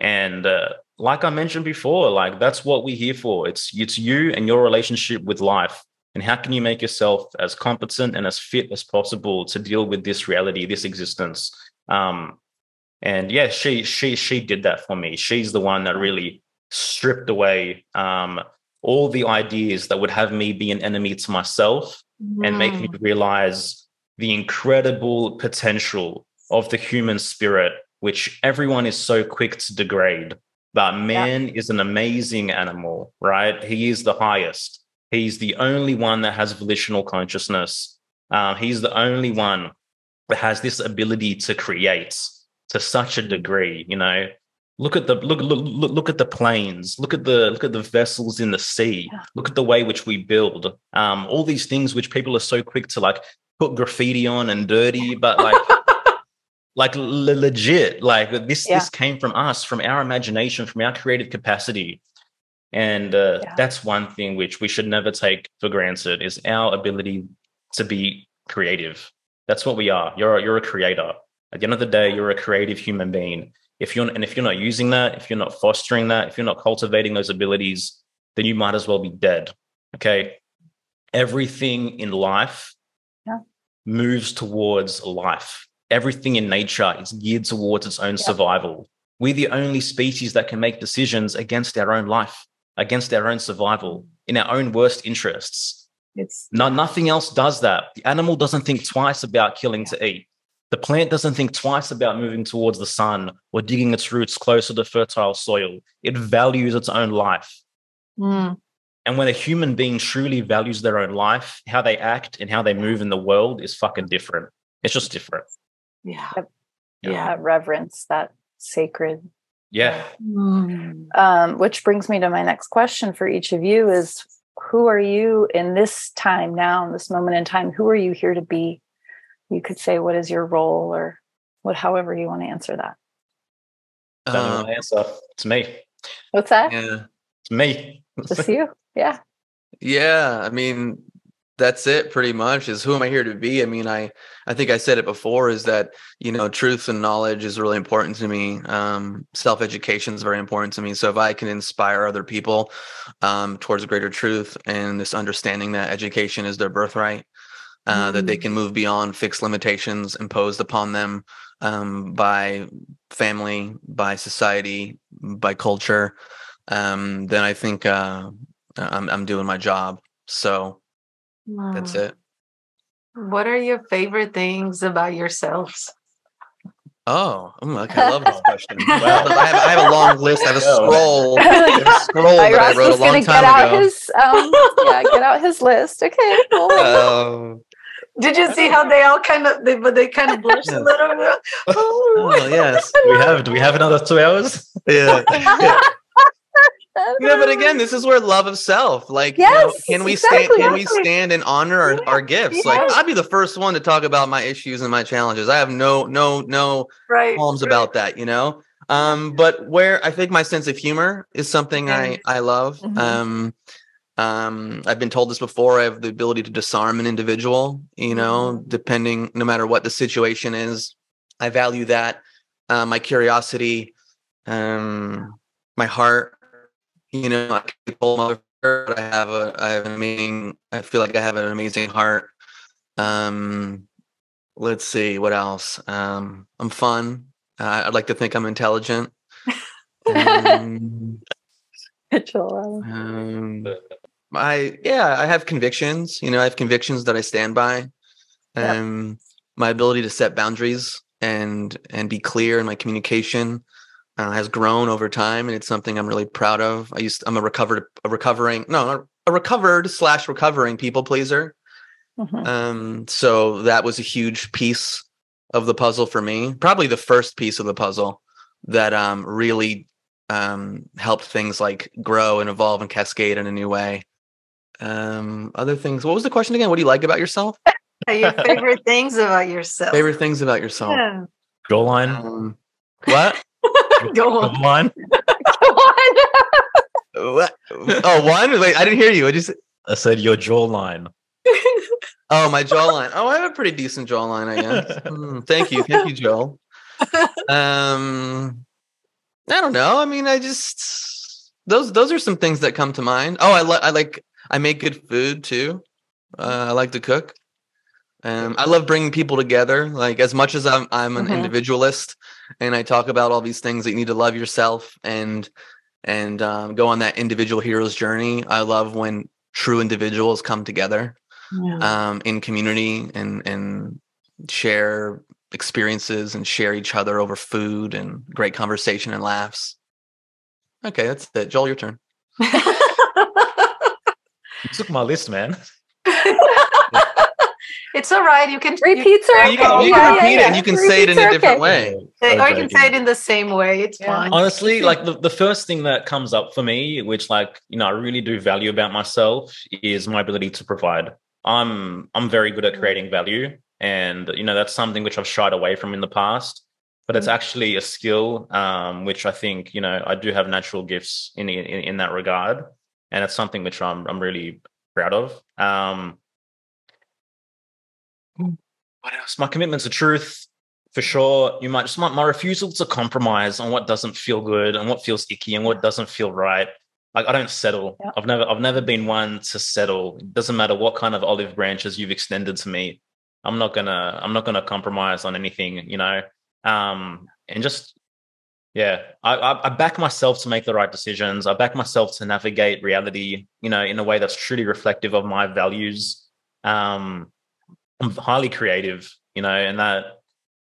And uh, like I mentioned before, like that's what we're here for. It's it's you and your relationship with life and how can you make yourself as competent and as fit as possible to deal with this reality this existence um, and yeah she she she did that for me she's the one that really stripped away um, all the ideas that would have me be an enemy to myself and make me realize the incredible potential of the human spirit, which everyone is so quick to degrade. But man yeah. is an amazing animal, right? He is the highest. He's the only one that has volitional consciousness. Uh, he's the only one that has this ability to create to such a degree. You know, look at the look look look at the planes. Look at the look at the vessels in the sea. Yeah. Look at the way which we build. Um, all these things which people are so quick to like put graffiti on and dirty, but like. (laughs) like legit like this yeah. this came from us from our imagination from our creative capacity. And uh, yeah. that's one thing which we should never take for granted is our ability to be creative. That's what we are. You're you're a creator. At the end of the day you're a creative human being. If you're and if you're not using that if you're not fostering that if you're not cultivating those abilities then you might as well be dead okay? Everything in life yeah. moves towards life everything in nature is geared towards its own yeah. survival we're the only species that can make decisions against our own life against our own survival in our own worst interests it's no, nothing else does that the animal doesn't think twice about killing yeah. to eat the plant doesn't think twice about moving towards the sun or digging its roots closer to fertile soil. It values its own life. Mm. And when a human being truly values their own life, how they act and how they move in the world is fucking different. It's just different. Yeah. Yeah. yeah. Reverence, that sacred. Yeah. Mm. Um, which brings me to my next question for each of you is who are you in this time now, in this moment in time? Who are you here to be? you could say what is your role or what however you want to answer that um, answer it's me what's that yeah it's me just you yeah yeah i mean that's it pretty much is who am i here to be i mean i i think i said it before is that you know truth and knowledge is really important to me um, self-education is very important to me so if i can inspire other people um, towards greater truth and this understanding that education is their birthright uh, mm. that they mm. can move beyond fixed limitations imposed upon them um, by family, by society, by culture, um, then I think uh, I'm, I'm doing my job. So wow. that's it. What are your favorite things about yourselves? Oh, okay. I love this (laughs) question. Well, I, have, I have a long list. I have a scroll, (laughs) a scroll that I wrote a long time get out ago. His, um, yeah, get out his list. Okay, cool. (laughs) Um, did you see how they all kind of they but they kind of blushed a little bit? Oh, yes. we have do we have another two hours? Yeah. yeah. Yeah, but again, this is where love of self. Like, yes, you know, can we exactly. stand? Can we stand and honor our, our gifts? Yes. Like, I'd be the first one to talk about my issues and my challenges. I have no, no, no right, qualms right. about that. You know, um, but where I think my sense of humor is something I I love. Mm-hmm. Um, um, I've been told this before. I have the ability to disarm an individual, you know, mm-hmm. depending, no matter what the situation is. I value that. Uh, my curiosity, um, my heart, you know, I but I have a, I have an amazing, I feel like I have an amazing heart. Um, let's see, what else? Um, I'm fun. Uh, I'd like to think I'm intelligent. um, (laughs) um, I yeah, I have convictions. You know, I have convictions that I stand by. Um, yep. my ability to set boundaries and and be clear in my communication uh, has grown over time, and it's something I'm really proud of. I used I'm a recovered a recovering no a recovered slash recovering people pleaser. Mm-hmm. Um, so that was a huge piece of the puzzle for me. Probably the first piece of the puzzle that um really um helped things like grow and evolve and cascade in a new way. Um, other things. What was the question again? What do you like about yourself? (laughs) your favorite things about yourself. Favorite things about yourself. Yeah. line. Um, what? Go on. (laughs) Go on. (laughs) what? Oh, one. Wait, I didn't hear you. I just. I said your jawline. (laughs) oh, my jawline. Oh, I have a pretty decent jawline, I guess. Mm, thank you, thank you, Joel. Um, I don't know. I mean, I just those those are some things that come to mind. Oh, I like I like I make good food too. Uh, I like to cook. Um, I love bringing people together. Like as much as I'm, I'm an mm-hmm. individualist, and I talk about all these things that you need to love yourself and and um, go on that individual hero's journey. I love when true individuals come together yeah. um, in community and and share experiences and share each other over food and great conversation and laughs. Okay, that's it. Joel, your turn. you took my list, man. (laughs) it's all right. You can repeats are You can, you can repeat it and you can say it in a different way. or you can say it in the same way. It's yeah. fine. Honestly, like the, the first thing that comes up for me, which like, you know, I really do value about myself is my ability to provide. I'm I'm very good at creating value. And you know, that's something which I've shied away from in the past. But it's mm. actually a skill um, which I think, you know, I do have natural gifts in in, in that regard. And it's something which I'm I'm really proud of. Um, what else? My commitment to truth, for sure. You might just my, my refusal to compromise on what doesn't feel good and what feels icky and what doesn't feel right. Like I don't settle. Yeah. I've never I've never been one to settle. It doesn't matter what kind of olive branches you've extended to me. I'm not gonna I'm not gonna compromise on anything, you know. Um, and just yeah, I, I, I back myself to make the right decisions. I back myself to navigate reality, you know, in a way that's truly reflective of my values. Um, I'm highly creative, you know, and that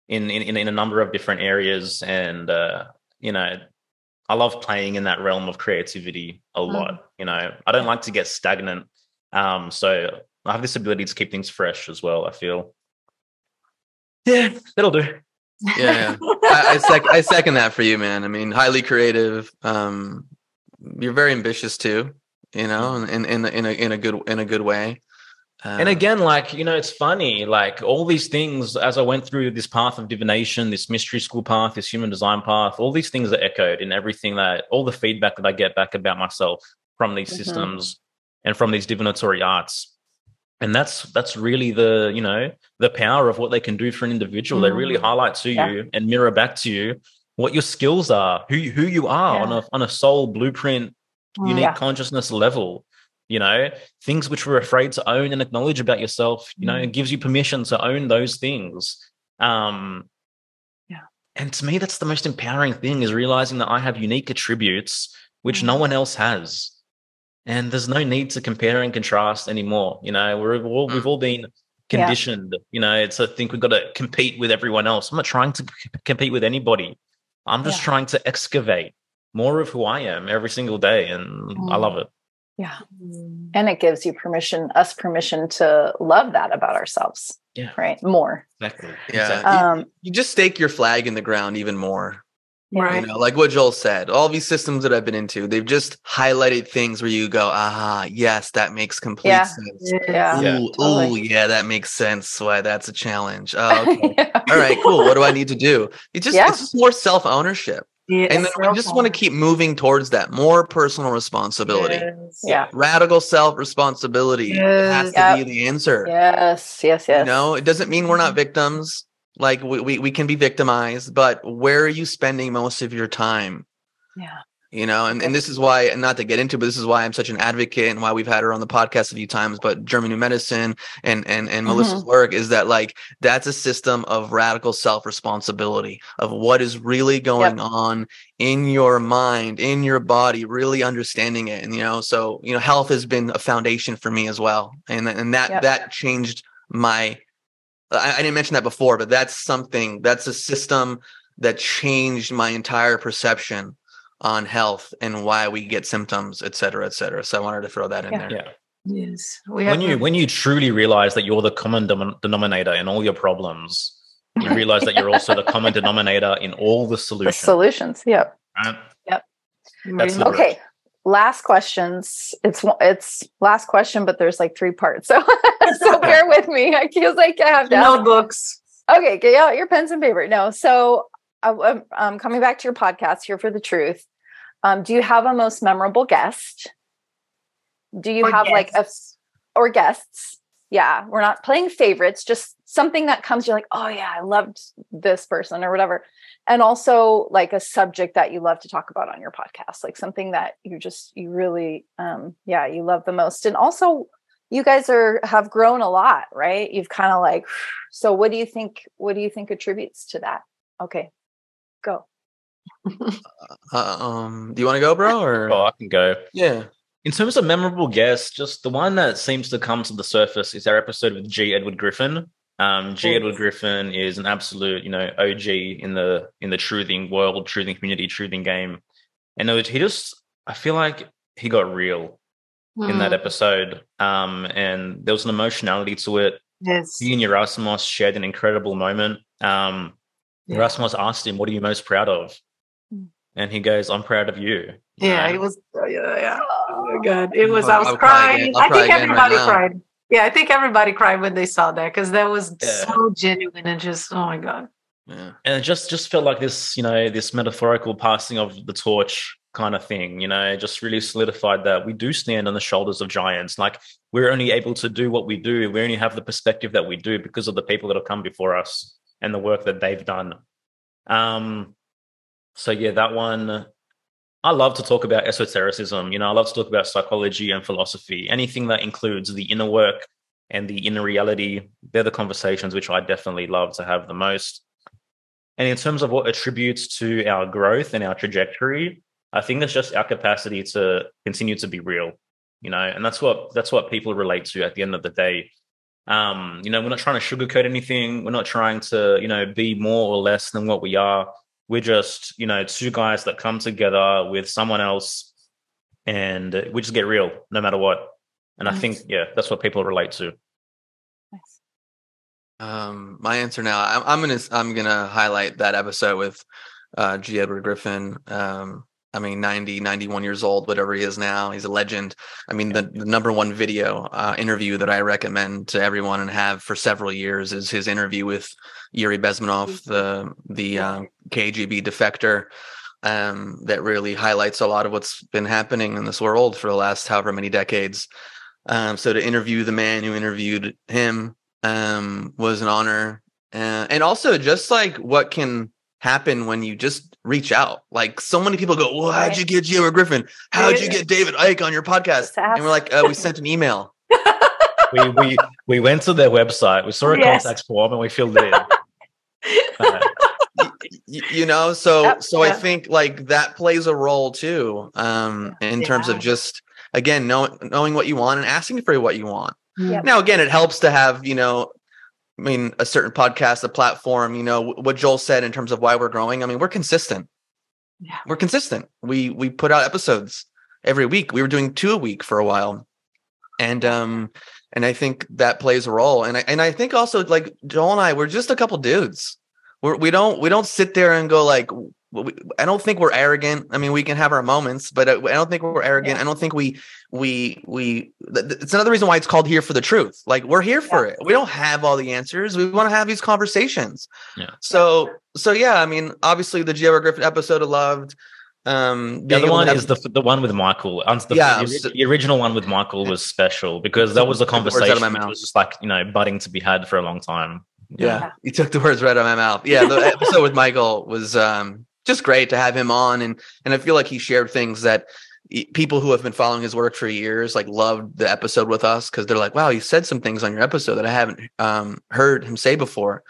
in in in a number of different areas, and uh, you know, I love playing in that realm of creativity a mm. lot. You know, I don't like to get stagnant, um, so I have this ability to keep things fresh as well. I feel, yeah, that'll do. Yeah, I, I, sec- I second that for you, man. I mean, highly creative. Um, you're very ambitious too, you know, in in in a in a good in a good way and um, again, like, you know, it's funny, like all these things, as I went through this path of divination, this mystery school path, this human design path, all these things are echoed in everything that, all the feedback that I get back about myself from these mm-hmm. systems and from these divinatory arts. And that's, that's really the, you know, the power of what they can do for an individual. Mm-hmm. They really mm. highlight to yeah. you and mirror back to you what your skills are, who, who you are yeah. on a, on a soul blueprint, mm, unique yeah. consciousness level you know things which we're afraid to own and acknowledge about yourself you know mm. it gives you permission to own those things um yeah and to me that's the most empowering thing is realizing that i have unique attributes which mm. no one else has and there's no need to compare and contrast anymore you know we're all mm. we've all been conditioned yeah. you know it's i think we've got to compete with everyone else i'm not trying to c- compete with anybody i'm just yeah. trying to excavate more of who i am every single day and i love it yeah. Mm. And it gives you permission, us permission to love that about ourselves. Yeah. Right. More. Exactly. Yeah. Exactly. Um, you, you, just stake your flag in the ground even more. Right. You know, like what Joel said, all these systems that I've been into, they've just highlighted things where you go, aha, yes, that makes complete yeah. sense. Yeah. Ooh, yeah, totally. ooh, yeah, that makes sense. Why that's a challenge. (laughs) Oh, okay. yeah. All right, cool. What do I need to do? It just, yeah. it's just more self ownership. Yeah, and then we just want to keep moving towards that more personal responsibility. Yes. Yeah. Radical self responsibility yes. has to yep. be the answer. Yes. Yes. Yes. You know, it doesn't mean we're not victims. Like we, we, we can be victimized, but where are you spending most of your time? Yeah you know and, and this is why and not to get into but this is why i'm such an advocate and why we've had her on the podcast a few times but german new medicine and and, and mm-hmm. melissa's work is that like that's a system of radical self-responsibility of what is really going yep. on in your mind in your body really understanding it and you know so you know health has been a foundation for me as well and and that yep. that changed my I, I didn't mention that before but that's something that's a system that changed my entire perception on health and why we get symptoms, et cetera, et cetera. So I wanted to throw that in yeah. there. Yeah. Yes. when you when you truly realize that you're the common denominator in all your problems, you (laughs) realize that you're also the common denominator in all the solutions. The solutions. Yep. Right? Yep. That's okay. Last questions. It's it's last question, but there's like three parts. So (laughs) so (laughs) bear with me. I feel like I have to notebooks. Okay, get out your pens and paper. No. So uh, um, coming back to your podcast here for the truth um, do you have a most memorable guest? Do you or have guests. like a or guests? Yeah we're not playing favorites just something that comes you're like oh yeah i loved this person or whatever. And also like a subject that you love to talk about on your podcast like something that you just you really um yeah you love the most. And also you guys are have grown a lot right? You've kind of like (sighs) so what do you think what do you think attributes to that? Okay Go. uh, um, do you want to go, bro? Or oh, I can go. Yeah. In terms of memorable guests, just the one that seems to come to the surface is our episode with G. Edward Griffin. Um, G. Edward Griffin is an absolute, you know, OG in the in the truthing world, truthing community, truthing game, and he just, I feel like he got real mm. in that hmm. episode, um, and there was an emotionality to it. Yes, he and Yerasimos shared an incredible moment. Um, yeah. Yerasimos asked him, "What are you most proud of?" Hmm. And he goes, "I'm proud of you." Yeah, it was. Yeah, yeah. Oh my god, it was. I was I'll crying. I think everybody right cried. Yeah, I think everybody cried when they saw that because that was yeah. so genuine and just oh my god. Yeah. And it just just felt like this, you know, this metaphorical passing of the torch kind of thing, you know, just really solidified that we do stand on the shoulders of giants. Like we're only able to do what we do. We only have the perspective that we do because of the people that have come before us and the work that they've done. Um so yeah, that one I love to talk about esotericism. You know, I love to talk about psychology and philosophy. Anything that includes the inner work and the inner reality, they're the conversations which I definitely love to have the most. And in terms of what attributes to our growth and our trajectory, I think it's just our capacity to continue to be real, you know, and that's what that's what people relate to at the end of the day. Um, you know, we're not trying to sugarcoat anything. We're not trying to, you know, be more or less than what we are we're just you know two guys that come together with someone else and we just get real no matter what and nice. i think yeah that's what people relate to nice. um my answer now I'm, I'm, gonna i'm gonna highlight that episode with uh g edward griffin um I mean, 90, 91 years old, whatever he is now. He's a legend. I mean, the, the number one video uh, interview that I recommend to everyone and have for several years is his interview with Yuri Bezmenov, the the um, KGB defector. Um, that really highlights a lot of what's been happening in this world for the last however many decades. Um, so to interview the man who interviewed him um, was an honor, uh, and also just like what can happen when you just reach out. Like so many people go, "Well, how'd you get Gio Griffin? How'd you get David Icke on your podcast?" And we're like, uh, "We sent an email." (laughs) we we we went to their website. We saw a yes. contact form and we filled it in. (laughs) you, you, know, so yep, so I think like that plays a role too, um, in yeah. terms of just again knowing knowing what you want and asking for what you want. Yep. Now, again, it helps to have you know I mean, a certain podcast, a platform, you know, what Joel said in terms of why we're growing. I mean, we're consistent. Yeah. We're consistent. We we put out episodes every week. We were doing two a week for a while. And um and I think that plays a role. And I and I think also like Joel and I, we're just a couple dudes. We're, we don't we don't sit there and go like I don't think we're arrogant. I mean, we can have our moments, but I don't think we're arrogant. Yeah. I don't think we we we. It's another reason why it's called here for the truth. Like we're here for it. We don't have all the answers. We want to have these conversations. Yeah. So so yeah. I mean, obviously the J.R. Griffin episode I loved. Um, the other one have, is the the one with Michael. The, yeah, the, the, original one with Michael was special because that was a conversation that was just like you know budding to be had for a long time. Yeah, yeah. you took the words right out of my mouth. Yeah, the (laughs) episode with Michael was um just great to have him on and and I feel like he shared things that people who have been following his work for years like loved the episode with us because they're like wow you said some things on your episode that i haven't um, heard him say before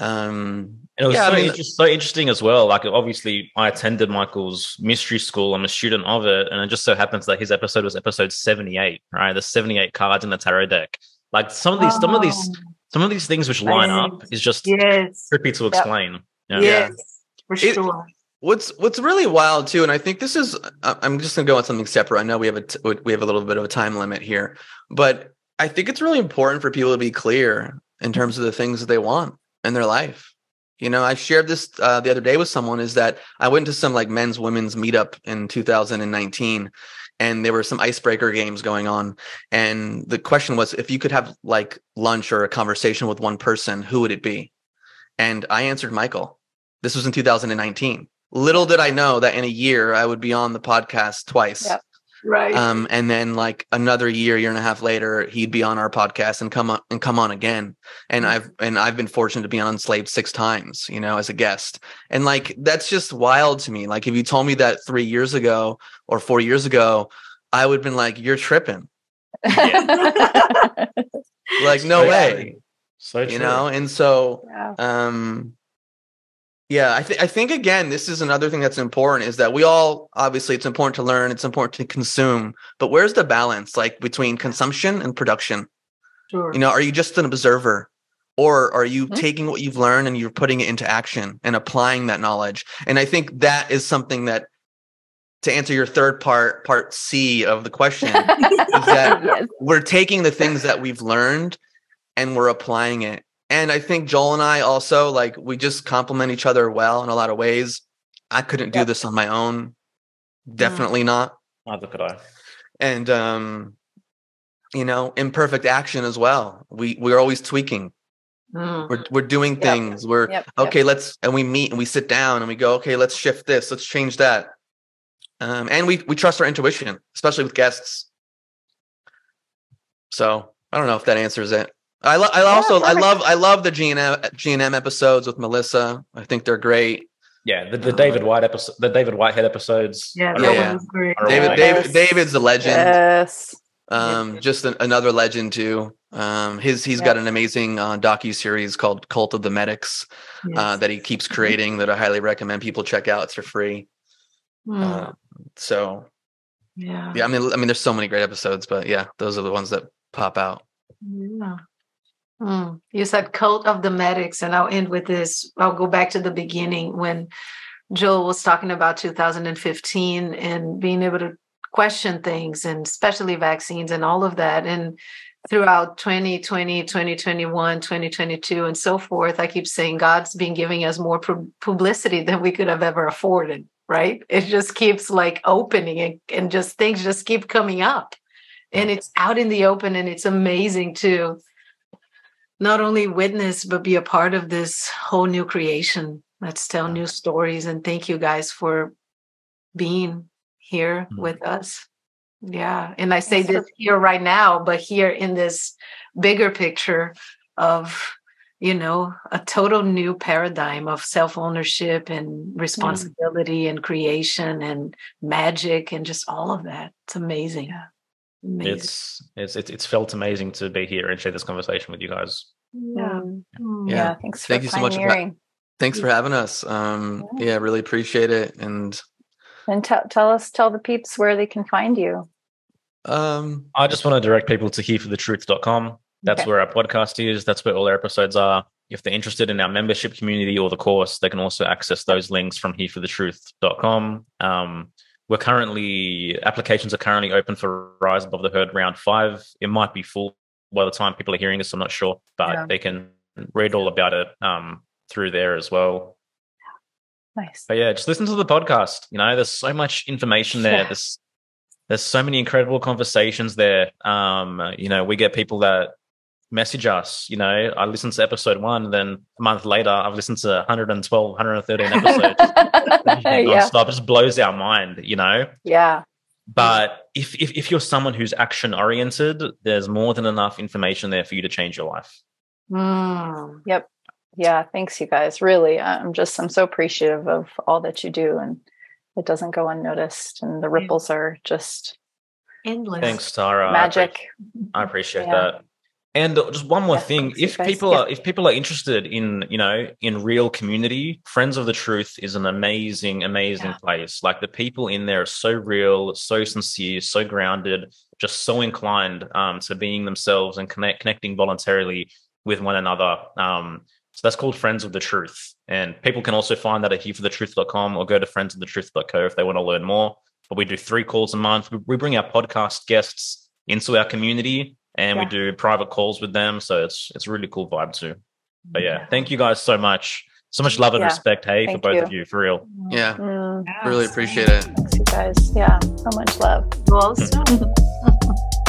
um and it was yeah, so, I mean, so interesting as well like obviously i attended michael's mystery school i'm a student of it and it just so happens that his episode was episode 78 right the 78 cards in the tarot deck like some of these oh. some of these oh. some of these things which line up is just yes. trippy to explain yep. yeah. yes for sure. It, what's what's really wild too, and I think this is I'm just gonna go on something separate. I know we have a we have a little bit of a time limit here, but I think it's really important for people to be clear in terms of the things that they want in their life. You know, I shared this uh, the other day with someone is that I went to some like men's women's meetup in 2019 and there were some icebreaker games going on and the question was if you could have like lunch or a conversation with one person who would it be and i answered michael this was in 2019. Little did I know that in a year I would be on the podcast twice. Yep. Right. Um, and then like another year, year and a half later, he'd be on our podcast and come on and come on again. And. I've and I've been fortunate to be on Enslaved six times, you know, as a guest. And like that's just wild to me. Like if you told me that three years ago or four years ago, I would have been like, You're tripping. (laughs) like, no way. So you know, and so yeah. um Yeah, I, th- I think again, this is another thing that's important is that we all obviously it's important to learn, it's important to consume, but where's the balance like between consumption and production? Sure. You know, are you just an observer? Or are you mm-hmm. taking what you've learned and you're putting it into action and applying that knowledge? And I think that is something that to answer your third part, part C of the question, (laughs) is that yes. we're taking the things that we've learned and we're applying it. And I think Joel and I also like we just complement each other well in a lot of ways. I couldn't yep. do this on my own. Definitely mm. not. Neither could I. And um, you know, imperfect action as well. We we're always tweaking. Mm. We're we're doing things. Yep. We're yep. okay, let's and we meet and we sit down and we go, okay, let's shift this, let's change that. Um, and we we trust our intuition, especially with guests. So I don't know if that answers it. I, lo- I also I love I love the G and M episodes with Melissa. I think they're great. Yeah, the, the David White episode, the David Whitehead episodes. Yeah, yeah, yeah. great. David, David, David's a legend. Yes. Um, just an, another legend too. Um, his he's got an amazing uh, docu series called Cult of the Medics uh, yes. uh, that he keeps mm-hmm. creating that I highly recommend people check out. It's for free. Mm. Uh, so, yeah, yeah. I mean, I mean, there's so many great episodes, but yeah, those are the ones that pop out. Yeah. Mm. You said cult of the medics, and I'll end with this. I'll go back to the beginning when Joel was talking about 2015 and being able to question things, and especially vaccines and all of that. And throughout 2020, 2021, 2022, and so forth, I keep saying God's been giving us more publicity than we could have ever afforded, right? It just keeps like opening and, and just things just keep coming up. And it's out in the open, and it's amazing too not only witness but be a part of this whole new creation let's tell new stories and thank you guys for being here mm-hmm. with us yeah and i say this here right now but here in this bigger picture of you know a total new paradigm of self-ownership and mm. responsibility mm. and creation and magic and just all of that it's amazing yeah. It's, it's it's it's felt amazing to be here and share this conversation with you guys. Yeah, yeah. yeah thanks. Thank you so much. For, thanks for having us. Um, yeah. yeah, really appreciate it. And and tell tell us, tell the peeps where they can find you. Um, I just want to direct people to hereforthetruth.com. That's okay. where our podcast is. That's where all our episodes are. If they're interested in our membership community or the course, they can also access those links from hereforthetruth.com. Um, we're currently applications are currently open for Rise Above the Herd round five. It might be full by the time people are hearing this. I'm not sure, but yeah. they can read all about it um, through there as well. Nice. But yeah, just listen to the podcast. You know, there's so much information there. Yeah. There's there's so many incredible conversations there. Um, you know, we get people that message us. You know, I listened to episode one, then a month later, I've listened to 112, 113 (laughs) episodes yeah. It just blows our mind, you know? Yeah. But if, if, if you're someone who's action oriented, there's more than enough information there for you to change your life. Mm, yep. Yeah. Thanks, you guys. Really, I'm just, I'm so appreciative of all that you do. And it doesn't go unnoticed. And the ripples are just endless. Thanks, Tarah. Magic. I appreciate, I appreciate yeah. that. And just one more thing, if people are if people are interested in you know in real community, Friends of the Truth is an amazing, amazing yeah. place. Like the people in there are so real, so sincere, so grounded, just so inclined um, to being themselves and connect, connecting voluntarily with one another. Um, so that's called Friends of the Truth. And people can also find that at hereforthetruth.com or go to friendsofthetruth.co if they want to learn more. But we do three calls a month. We bring our podcast guests into our community and yeah. we do private calls with them. So it's it's a really cool vibe too. But yeah, thank you guys so much. So much love and yeah. respect, hey, thank for both you. of you, for real. Yeah, mm. really appreciate it. Thanks, you guys. Yeah, so much love. Awesome. (laughs)